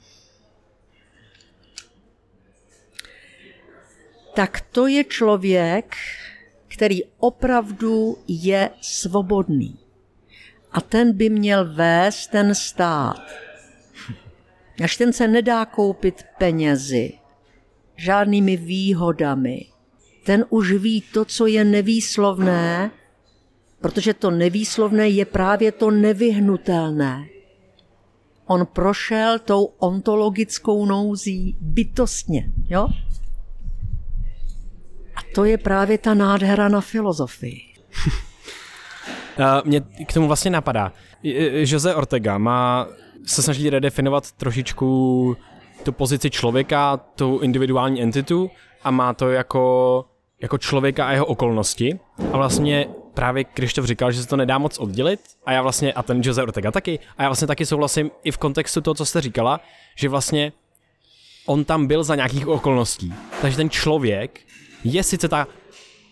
tak to je člověk, který opravdu je svobodný. A ten by měl vést ten stát. Až ten se nedá koupit penězi, žádnými výhodami. Ten už ví to, co je nevýslovné, protože to nevýslovné je právě to nevyhnutelné. On prošel tou ontologickou nouzí bytostně, jo? A to je právě ta nádhera na filozofii. Mě k tomu vlastně napadá. Jose Ortega má se snaží redefinovat trošičku tu pozici člověka, tu individuální entitu a má to jako, jako člověka a jeho okolnosti. A vlastně právě Krištof říkal, že se to nedá moc oddělit a já vlastně, a ten Jose Ortega taky, a já vlastně taky souhlasím i v kontextu toho, co jste říkala, že vlastně on tam byl za nějakých okolností. Takže ten člověk je sice ta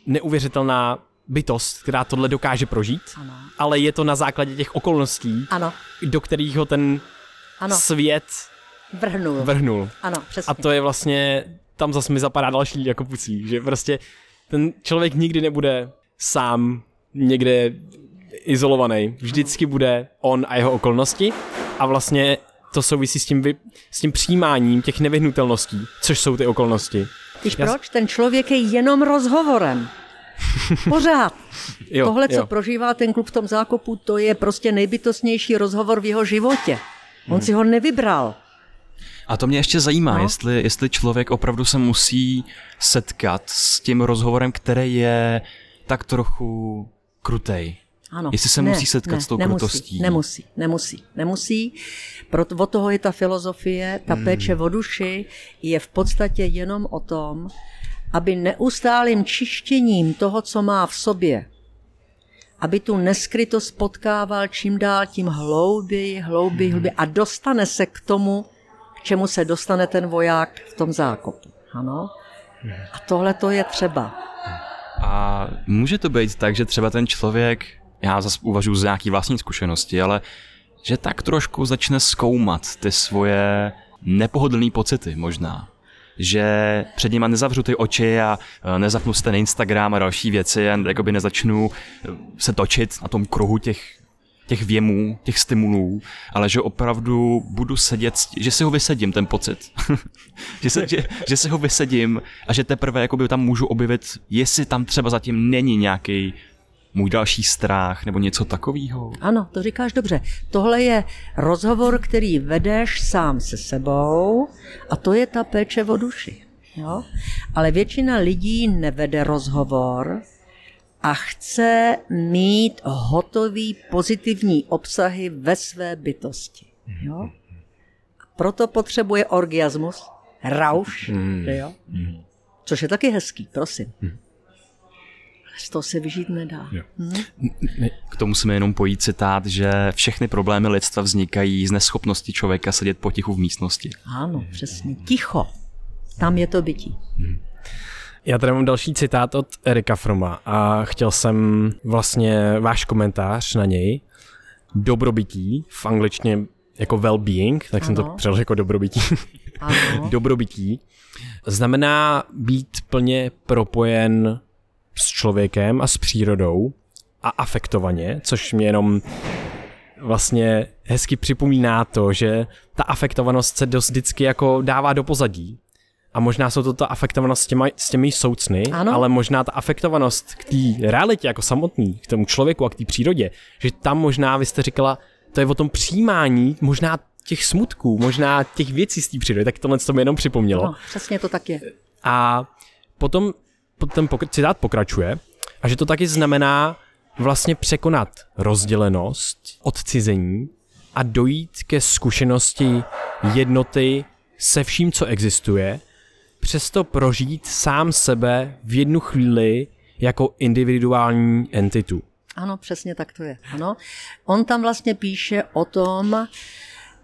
neuvěřitelná bytost, která tohle dokáže prožít, ano. ale je to na základě těch okolností, ano. do kterých ho ten ano. svět vrhnul. vrhnul. Ano, přesně. A to je vlastně, tam zase mi zapadá další jako pucí, že prostě ten člověk nikdy nebude sám někde izolovaný. Vždycky bude on a jeho okolnosti a vlastně to souvisí s tím, vy, s tím přijímáním těch nevyhnutelností, což jsou ty okolnosti. Víš Já... proč? Ten člověk je jenom rozhovorem. Pořád. jo, Tohle, co jo. prožívá ten klub v tom zákopu, to je prostě nejbytostnější rozhovor v jeho životě. On hmm. si ho nevybral. A to mě ještě zajímá, no. jestli, jestli člověk opravdu se musí setkat s tím rozhovorem, který je tak trochu krutej. Ano. Jestli se ne, musí setkat ne, s tou nemusí, krutostí. Nemusí, nemusí, nemusí. Proto od toho je ta filozofie, ta hmm. péče o duši je v podstatě jenom o tom, aby neustálým čištěním toho, co má v sobě, aby tu neskrytost potkával čím dál tím hlouběji, hlouběji, hlouběji a dostane se k tomu, k čemu se dostane ten voják v tom zákopu. Ano? A tohle to je třeba. A může to být tak, že třeba ten člověk, já zase uvažuji z nějaký vlastní zkušenosti, ale že tak trošku začne zkoumat ty svoje nepohodlné pocity možná. Že před nima nezavřu ty oči a e, nezapnu si ten Instagram a další věci a jakoby nezačnu e, se točit na tom kruhu těch těch věmů, těch stimulů, ale že opravdu budu sedět, že si ho vysedím, ten pocit. že, se, že, že si ho vysedím a že teprve jakoby tam můžu objevit, jestli tam třeba zatím není nějaký můj další strach nebo něco takového. Ano, to říkáš dobře. Tohle je rozhovor, který vedeš sám se sebou a to je ta péče o duši. Jo? Ale většina lidí nevede rozhovor, a chce mít hotový pozitivní obsahy ve své bytosti. Jo? A proto potřebuje orgiasmus, rauš, mm. jo? což je taky hezký, prosím. Z toho se vyžít nedá. Hmm? K tomu musíme jenom pojít citát, že všechny problémy lidstva vznikají z neschopnosti člověka sedět potichu v místnosti. Ano, přesně. Ticho. Tam je to bytí. Hmm. Já tady mám další citát od Erika Froma a chtěl jsem vlastně váš komentář na něj. Dobrobytí, v angličtině jako well-being, tak ano. jsem to přeložil jako dobrobytí. Ano. dobrobytí znamená být plně propojen s člověkem a s přírodou a afektovaně, což mě jenom vlastně hezky připomíná to, že ta afektovanost se dost vždycky jako dává do pozadí a možná jsou to ta afektovanost s, těma, s těmi soucny, ano. ale možná ta afektovanost k té realitě jako samotný, k tomu člověku a k té přírodě, že tam možná, vy jste říkala, to je o tom přijímání možná těch smutků, možná těch věcí z té přírody, tak tohle to mi jenom připomnělo. No, přesně to tak je. A potom ten pokr- citát pokračuje a že to taky znamená vlastně překonat rozdělenost, odcizení a dojít ke zkušenosti jednoty se vším, co existuje, přesto prožít sám sebe v jednu chvíli jako individuální entitu. Ano, přesně tak to je. Ano. On tam vlastně píše o tom,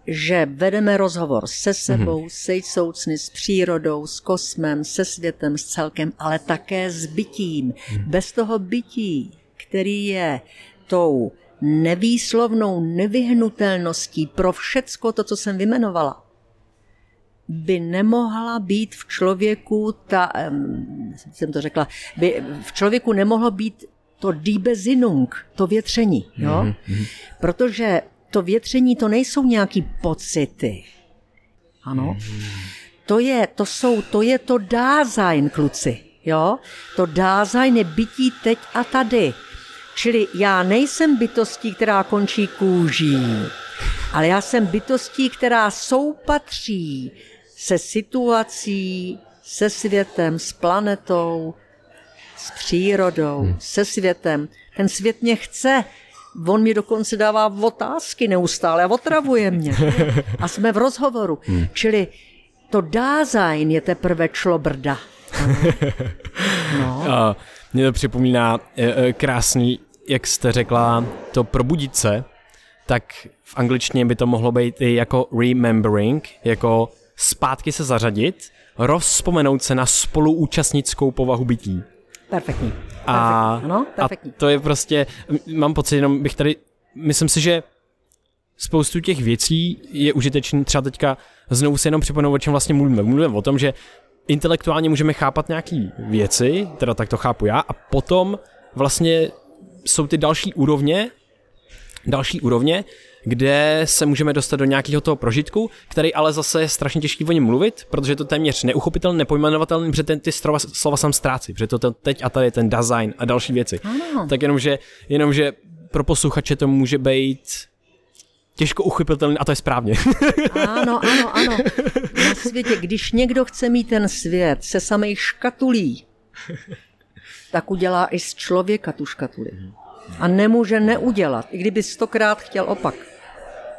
že vedeme rozhovor se sebou, mm-hmm. se soucny, s přírodou, s kosmem, se světem, s celkem, ale také s bytím. Mm. Bez toho bytí, který je tou nevýslovnou nevyhnutelností pro všecko to, co jsem vymenovala, by nemohla být v člověku ta, jsem to řekla, by v člověku nemohlo být to dýbezinung, to větření, jo? Mm-hmm. Protože to větření to nejsou nějaký pocity. Ano. To je, to jsou, to je to dázajn, kluci. Jo? To dázajn je bytí teď a tady. Čili já nejsem bytostí, která končí kůží, ale já jsem bytostí, která soupatří se situací, se světem, s planetou, s přírodou, hmm. se světem. Ten svět mě chce, On mi dokonce dává otázky neustále a otravuje mě. A jsme v rozhovoru. Hmm. Čili to dázajn je teprve člobrda. No. Mě to připomíná e, e, krásný, jak jste řekla, to probudit se, tak v angličtině by to mohlo být i jako remembering, jako zpátky se zařadit, rozpomenout se na spoluúčastnickou povahu bytí. Perfektní. A, ano, a to je prostě, mám pocit, jenom bych tady, myslím si, že spoustu těch věcí je užitečný třeba teďka znovu si jenom připomenout, o čem vlastně mluvíme. Mluvíme o tom, že intelektuálně můžeme chápat nějaké věci, teda tak to chápu já, a potom vlastně jsou ty další úrovně, další úrovně, kde se můžeme dostat do nějakého toho prožitku, který ale zase je strašně těžký o něm mluvit, protože je to téměř neuchopitelný, nepojmenovatelný, protože ten, ty slova, slova sam ztrácí, protože to teď a tady je ten design a další věci. Ano. Tak jenomže, jenomže pro posluchače to může být těžko uchopitelný a to je správně. Ano, ano, ano. Na světě, když někdo chce mít ten svět se samej škatulí, tak udělá i z člověka tu škatuli. A nemůže neudělat, i kdyby stokrát chtěl opak.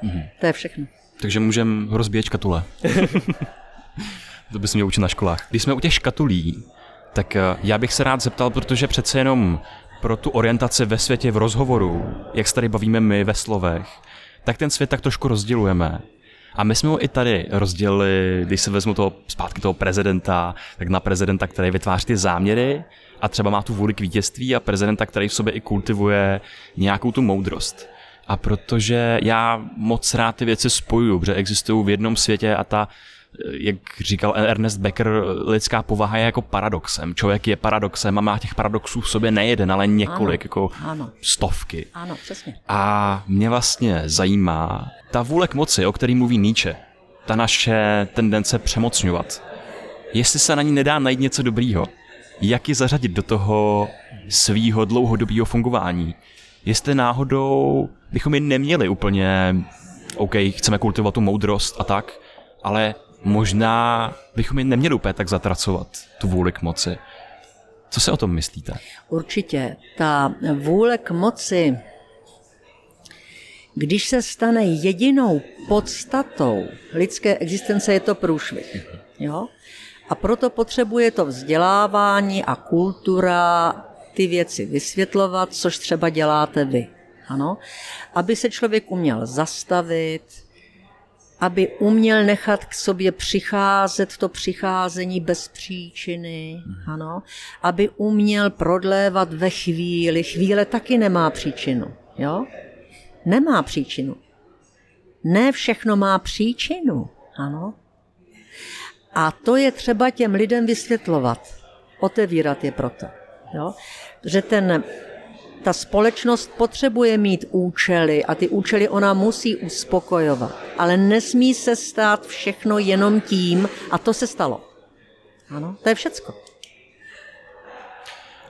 Mm-hmm. To je všechno. Takže můžeme rozbíjet škatule. to bys měl učit na školách. Když jsme u těch škatulí, tak eh, já bych se rád zeptal, protože přece jenom pro tu orientaci ve světě v rozhovoru, jak se tady bavíme my ve slovech, tak ten svět tak trošku rozdělujeme. A my jsme ho i tady rozdělili, když se vezmu toho zpátky toho prezidenta, tak na prezidenta, který vytváří ty záměry a třeba má tu vůli k vítězství a prezidenta, který v sobě i kultivuje nějakou tu moudrost. A protože já moc rád ty věci spojuju, protože existují v jednom světě a ta jak říkal Ernest Becker, lidská povaha je jako paradoxem. Člověk je paradoxem a má těch paradoxů v sobě nejeden, ale několik, ano, jako ano. stovky. Ano, přesně. A mě vlastně zajímá ta vůle k moci, o který mluví Nietzsche, ta naše tendence přemocňovat. Jestli se na ní nedá najít něco dobrýho, jak ji zařadit do toho svýho dlouhodobého fungování. Jestli náhodou bychom ji neměli úplně, OK, chceme kultivovat tu moudrost a tak, ale možná bychom ji neměli úplně tak zatracovat, tu vůli k moci. Co si o tom myslíte? Určitě. Ta vůle k moci, když se stane jedinou podstatou lidské existence, je to průšvih. Jo? A proto potřebuje to vzdělávání a kultura ty věci vysvětlovat, což třeba děláte vy. Ano? Aby se člověk uměl zastavit, aby uměl nechat k sobě přicházet to přicházení bez příčiny, ano? aby uměl prodlévat ve chvíli. Chvíle taky nemá příčinu. Jo? Nemá příčinu. Ne všechno má příčinu. Ano? A to je třeba těm lidem vysvětlovat. Otevírat je proto. Jo? Že ten, ta společnost potřebuje mít účely a ty účely ona musí uspokojovat. Ale nesmí se stát všechno jenom tím, a to se stalo. Ano, to je všecko.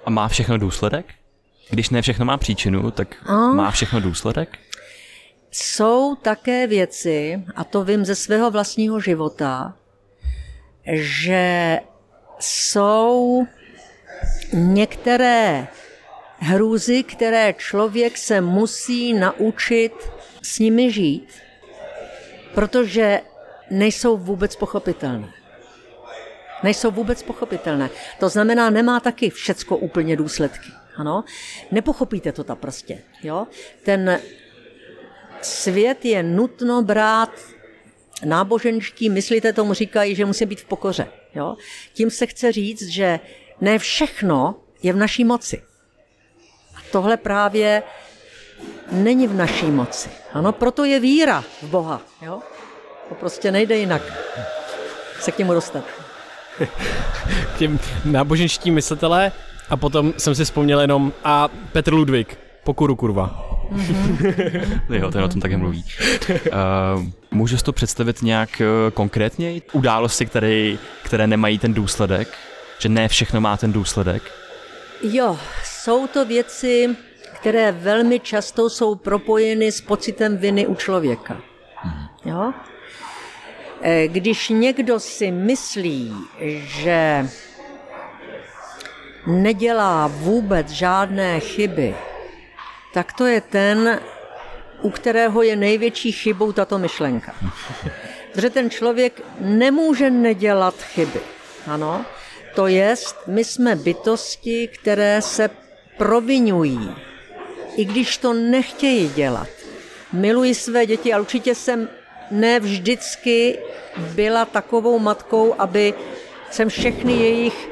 A má všechno důsledek? Když ne všechno má příčinu, tak a? má všechno důsledek? Jsou také věci, a to vím ze svého vlastního života, že jsou některé hrůzy, které člověk se musí naučit s nimi žít, protože nejsou vůbec pochopitelné. Nejsou vůbec pochopitelné. To znamená, nemá taky všecko úplně důsledky. Ano? Nepochopíte to ta prostě. Jo? Ten svět je nutno brát náboženští myslíte tomu říkají, že musí být v pokoře. Jo? Tím se chce říct, že ne všechno je v naší moci. Tohle právě není v naší moci. Ano, proto je víra v Boha. Jo? To prostě nejde jinak se k němu dostat. Těm náboženští myslitelé a potom jsem si vzpomněl jenom a Petr Ludvík, pokuru kurva. Mm-hmm. jo, ten o tom také mluví. Uh, můžeš to představit nějak uh, konkrétně? Události, které, které nemají ten důsledek? Že ne všechno má ten důsledek? Jo, jsou to věci, které velmi často jsou propojeny s pocitem viny u člověka. Mm. Jo? Eh, když někdo si myslí, že nedělá vůbec žádné chyby, tak to je ten, u kterého je největší chybou tato myšlenka. Protože ten člověk nemůže nedělat chyby. Ano? To jest, my jsme bytosti, které se provinují, i když to nechtějí dělat. Miluji své děti a určitě jsem ne vždycky byla takovou matkou, aby jsem všechny jejich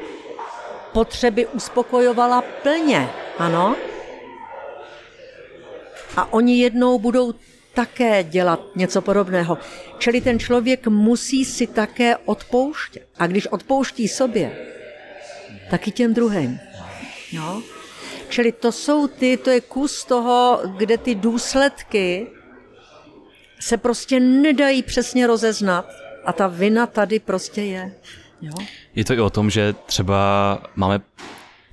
potřeby uspokojovala plně. Ano? A oni jednou budou také dělat něco podobného. Čili ten člověk musí si také odpouštět. A když odpouští sobě, tak i těm druhým. Jo? Čili to jsou ty, to je kus toho, kde ty důsledky se prostě nedají přesně rozeznat a ta vina tady prostě je. Jo? Je to i o tom, že třeba máme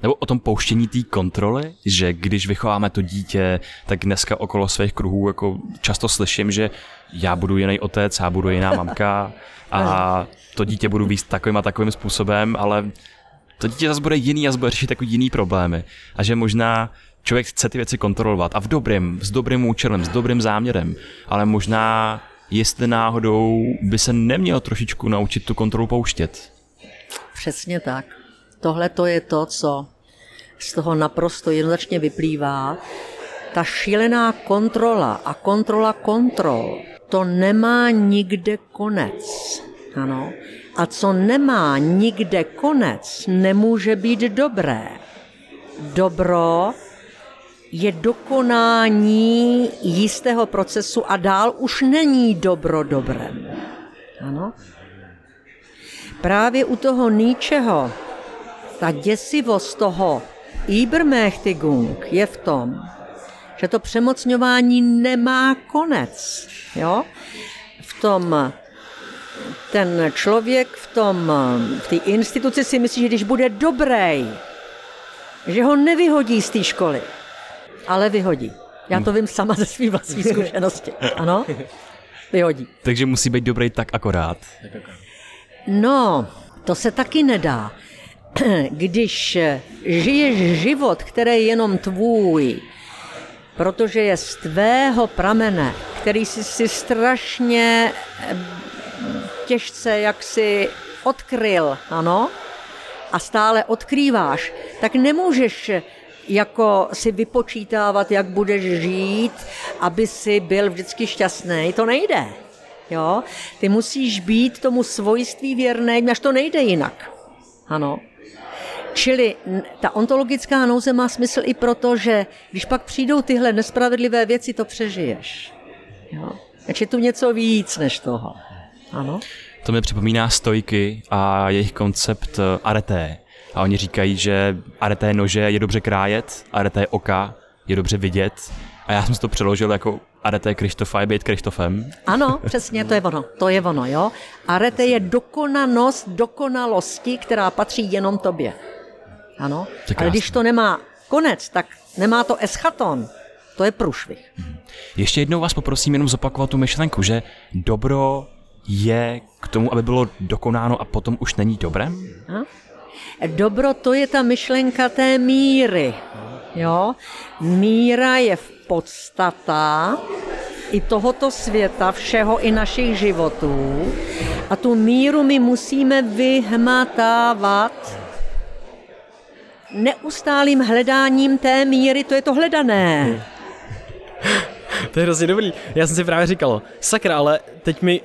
nebo o tom pouštění té kontroly, že když vychováme to dítě, tak dneska okolo svých kruhů jako často slyším, že já budu jiný otec, já budu jiná mamka a to dítě budu víc takovým a takovým způsobem, ale to dítě zase bude jiný a bude řešit jako jiný problémy. A že možná člověk chce ty věci kontrolovat a v dobrém, s dobrým účelem, s dobrým záměrem, ale možná jestli náhodou by se neměl trošičku naučit tu kontrolu pouštět. Přesně tak. Tohle to je to, co z toho naprosto jednoznačně vyplývá. Ta šílená kontrola a kontrola kontrol, to nemá nikde konec. Ano. A co nemá nikde konec, nemůže být dobré. Dobro je dokonání jistého procesu a dál už není dobro dobrem. Ano? Právě u toho Níčeho ta děsivost toho Ibermächtigung je v tom, že to přemocňování nemá konec. Jo? V tom ten člověk v tom, v té instituci si myslí, že když bude dobrý, že ho nevyhodí z té školy, ale vyhodí. Já to vím sama ze své vlastní zkušenosti. Ano? Vyhodí. Takže musí být dobrý tak akorát. No, to se taky nedá. Když žiješ život, který je jenom tvůj, protože je z tvého pramene, který jsi si strašně těžce jaksi odkryl, ano, a stále odkrýváš, tak nemůžeš jako si vypočítávat, jak budeš žít, aby si byl vždycky šťastný. To nejde. Jo? Ty musíš být tomu svojství věrný, až to nejde jinak. Ano. Čili ta ontologická nouze má smysl i proto, že když pak přijdou tyhle nespravedlivé věci, to přežiješ. Jo? Takže je tu něco víc než toho. Ano. To mi připomíná stojky a jejich koncept eh, areté. A oni říkají, že areté nože je dobře krájet, areté oka je dobře vidět. A já jsem si to přeložil jako arete Krištofa je být Krištofem. Ano, přesně, to je ono, to je ono, jo. Arete je dokonanost dokonalosti, která patří jenom tobě. Ano, ale když to nemá konec, tak nemá to eschaton, to je průšvih. Ještě jednou vás poprosím jenom zopakovat tu myšlenku, že dobro je k tomu, aby bylo dokonáno a potom už není dobrem? A? Dobro to je ta myšlenka té míry. Jo? Míra je v podstata i tohoto světa, všeho i našich životů. A tu míru my musíme vyhmatávat neustálým hledáním té míry, to je to hledané. To je hrozně dobrý. Já jsem si právě říkal, sakra, ale teď mi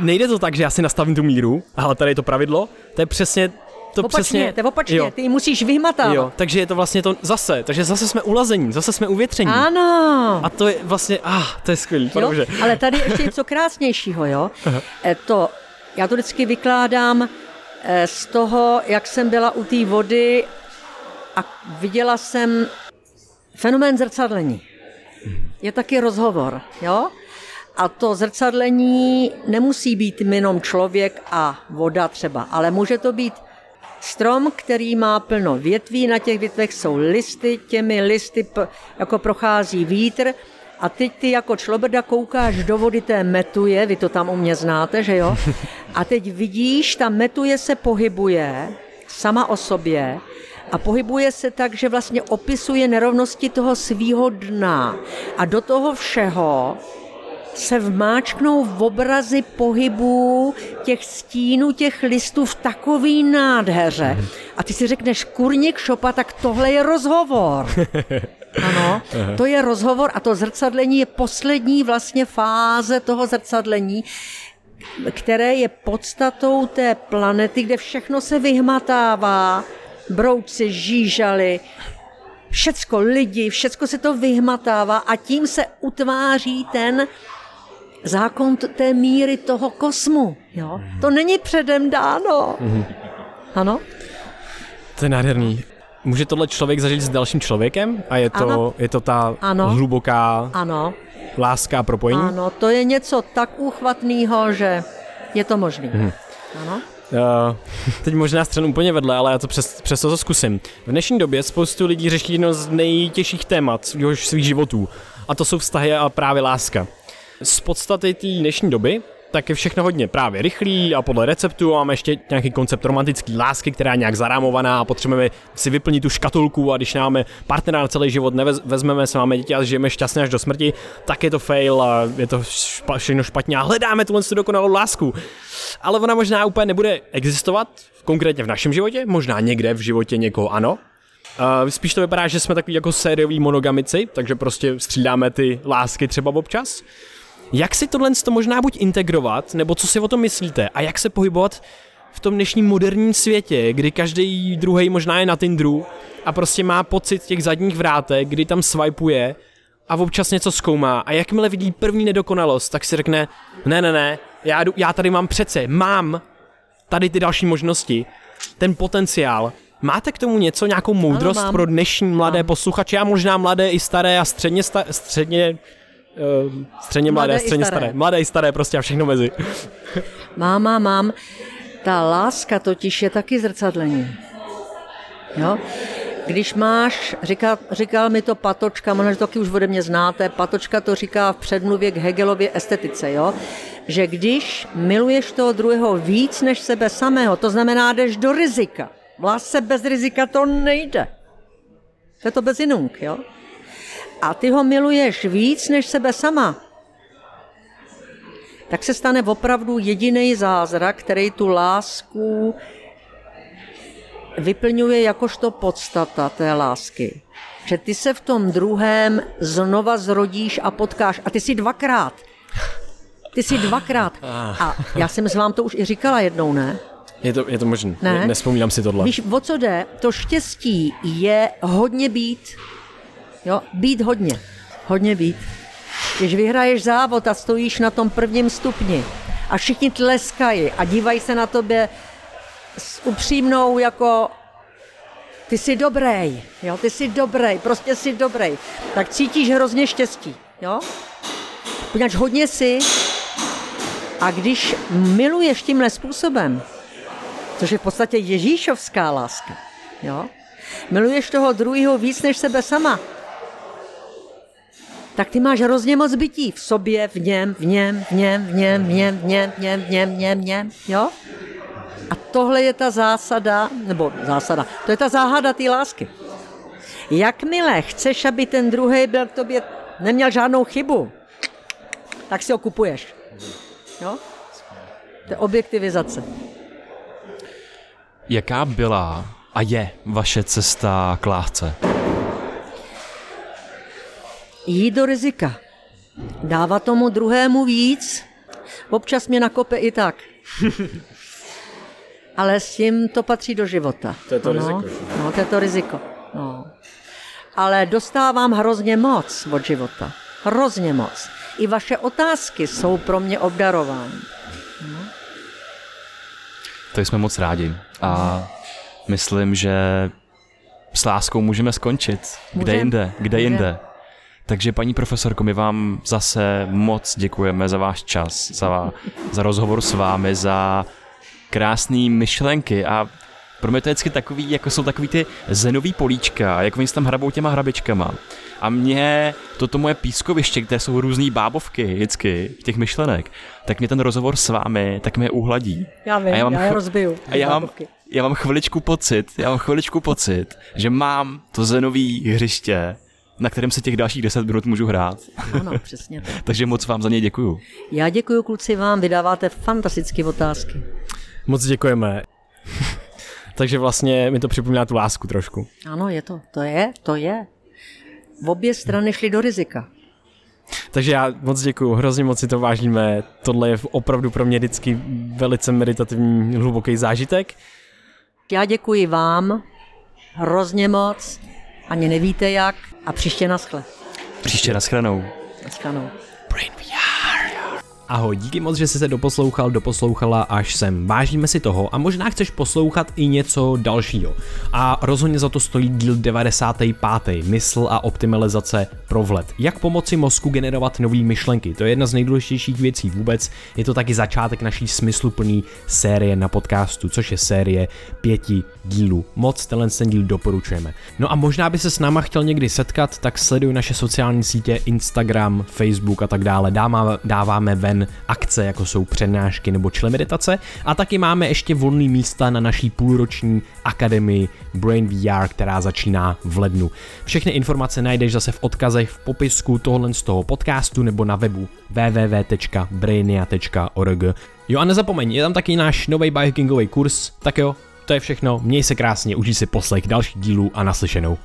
nejde to tak, že já si nastavím tu míru, ale tady je to pravidlo, to je přesně to opačně, přesně, to je opačně, jo. ty musíš vyhmatávat. Jo, takže je to vlastně to zase, takže zase jsme ulazení, zase jsme uvětření. Ano. A to je vlastně, ah, to je skvělý, jo, Ale tady ještě něco krásnějšího, jo. E, to, já to vždycky vykládám e, z toho, jak jsem byla u té vody a viděla jsem fenomén zrcadlení. Je taky rozhovor, jo? A to zrcadlení nemusí být jenom člověk a voda třeba, ale může to být strom, který má plno větví, na těch větvech jsou listy, těmi listy jako prochází vítr a teď ty jako člobrda koukáš do vody té metuje, vy to tam u mě znáte, že jo? A teď vidíš, ta metuje se pohybuje sama o sobě a pohybuje se tak, že vlastně opisuje nerovnosti toho svýho dna. A do toho všeho se vmáčknou v obrazy pohybů těch stínů, těch listů v takový nádheře. A ty si řekneš, kurník šopa, tak tohle je rozhovor. Ano, to je rozhovor a to zrcadlení je poslední vlastně fáze toho zrcadlení, které je podstatou té planety, kde všechno se vyhmatává, brouci, žížaly, všecko lidi, všecko se to vyhmatává a tím se utváří ten zákon té míry toho kosmu. Jo? To není předem dáno. Mm-hmm. Ano? To je nádherný. Může tohle člověk zažít s dalším člověkem? A je to, je to ta ano. hluboká ano. láska a propojení? Ano, to je něco tak úchvatného, že je to možné. Mm. Ano. Uh, teď možná střenu úplně vedle, ale já to přes, přesto to zkusím. V dnešní době spoustu lidí řeší jedno z nejtěžších témat svých životů. A to jsou vztahy a právě láska. Z podstaty té dnešní doby tak je všechno hodně právě rychlý a podle receptu máme ještě nějaký koncept romantický lásky, která je nějak zarámovaná a potřebujeme si vyplnit tu škatulku a když máme partnera na celý život, nevezmeme se, máme děti a žijeme šťastně až do smrti, tak je to fail a je to špa, všechno špatně a hledáme tuhle dokonalou lásku. Ale ona možná úplně nebude existovat, konkrétně v našem životě, možná někde v životě někoho ano, Uh, spíš to vypadá, že jsme takový jako sériový monogamici, takže prostě střídáme ty lásky třeba občas. Jak si tohle to možná buď integrovat, nebo co si o tom myslíte? A jak se pohybovat v tom dnešním moderním světě, kdy každý druhý možná je na Tinderu a prostě má pocit těch zadních vrátek, kdy tam swipeuje a občas něco zkoumá a jakmile vidí první nedokonalost, tak si řekne, ne, ne, ne, já, jdu, já tady mám přece, mám tady ty další možnosti, ten potenciál. Máte k tomu něco, nějakou moudrost ano, pro dnešní mladé mám. posluchače a možná mladé i staré a středně, sta- středně uh, středně mladé, mladé středně staré. staré. Mladé i staré, prostě a všechno mezi. mám, mám, mám. Ta láska totiž je taky zrcadlení. Jo? Když máš, říká, říkal mi to Patočka, možná, že to taky už ode mě znáte, Patočka to říká v předmluvě k Hegelově estetice, jo? že když miluješ toho druhého víc než sebe samého, to znamená, jdeš do rizika. V lásce bez rizika to nejde. To je to bezinung, jo? A ty ho miluješ víc než sebe sama, tak se stane opravdu jediný zázrak, který tu lásku vyplňuje jakožto podstata té lásky. Že ty se v tom druhém znova zrodíš a potkáš. A ty si dvakrát. Ty si dvakrát. A já jsem s vám to už i říkala jednou, ne? Je to, je to možné. Ne? Nespomínám si tohle. Víš, o co jde? To štěstí je hodně být Jo, být hodně. Hodně být. Když vyhraješ závod a stojíš na tom prvním stupni a všichni tleskají a dívají se na tobě s upřímnou jako ty jsi dobrý, jo, ty jsi dobrý, prostě jsi dobrý, tak cítíš hrozně štěstí, jo? Poněvadž hodně si a když miluješ tímhle způsobem, což je v podstatě Ježíšovská láska, jo? miluješ toho druhého víc než sebe sama, tak ty máš hrozně moc bytí v sobě, v něm, v něm, v něm, v něm, v něm, v něm, v něm, v něm, v něm, v něm, jo? A tohle je ta zásada, nebo zásada, to je ta záhada té lásky. Jakmile chceš, aby ten druhý byl k tobě, neměl žádnou chybu, tak si ho kupuješ. Jo? To je objektivizace. Jaká byla a je vaše cesta k lásce? Jít do rizika. Dávat tomu druhému víc. Občas mě nakope i tak. Ale s tím to patří do života. To je to no, riziko. No, to je to riziko. No. Ale dostávám hrozně moc od života. Hrozně moc. I vaše otázky jsou pro mě obdarování. No. To jsme moc rádi. A myslím, že s láskou můžeme skončit. Kde Můžem. jinde? Kde Můžem. jinde? Takže paní profesorko, my vám zase moc děkujeme za váš čas, za, za rozhovor s vámi, za krásné myšlenky a pro mě to je vždycky takový, jako jsou takový ty zenový políčka, jak oni se tam hrabou těma hrabičkama. A mě toto moje pískoviště, kde jsou různé bábovky vždycky, těch myšlenek, tak mě ten rozhovor s vámi, tak mě uhladí. Já vím, a já, mám já je rozbiju. A já mám, já mám chviličku pocit, já mám chviličku pocit, že mám to zenový hřiště, na kterém se těch dalších 10 minut můžu hrát. Ano, přesně tak. Takže moc vám za něj děkuju. Já děkuju kluci vám, vydáváte fantastické otázky. Moc děkujeme. Takže vlastně mi to připomíná tu lásku trošku. Ano, je to. To je, to je. V obě strany šly do rizika. Takže já moc děkuji, hrozně moc si to vážíme. Tohle je opravdu pro mě vždycky velice meditativní, hluboký zážitek. Já děkuji vám hrozně moc, ani nevíte jak, a příště naschle. Příště naschledanou. Naschledanou. Brain Ahoj, díky moc, že jsi se doposlouchal, doposlouchala až sem. Vážíme si toho a možná chceš poslouchat i něco dalšího. A rozhodně za to stojí díl 95. Mysl a optimalizace pro vlet. Jak pomoci mozku generovat nové myšlenky? To je jedna z nejdůležitějších věcí vůbec. Je to taky začátek naší smysluplný série na podcastu, což je série pěti dílů. Moc tenhle ten díl doporučujeme. No a možná by se s náma chtěl někdy setkat, tak sleduj naše sociální sítě Instagram, Facebook a tak dále. Dáváme, dáváme ven akce, jako jsou přednášky nebo čile meditace a taky máme ještě volný místa na naší půlroční akademii Brain VR, která začíná v lednu. Všechny informace najdeš zase v odkazech v popisku tohohle z toho podcastu nebo na webu www.brainia.org. Jo a nezapomeň, je tam taky náš nový biohackingový kurz, tak jo, to je všechno, měj se krásně, užij si poslech dalších dílů a naslyšenou.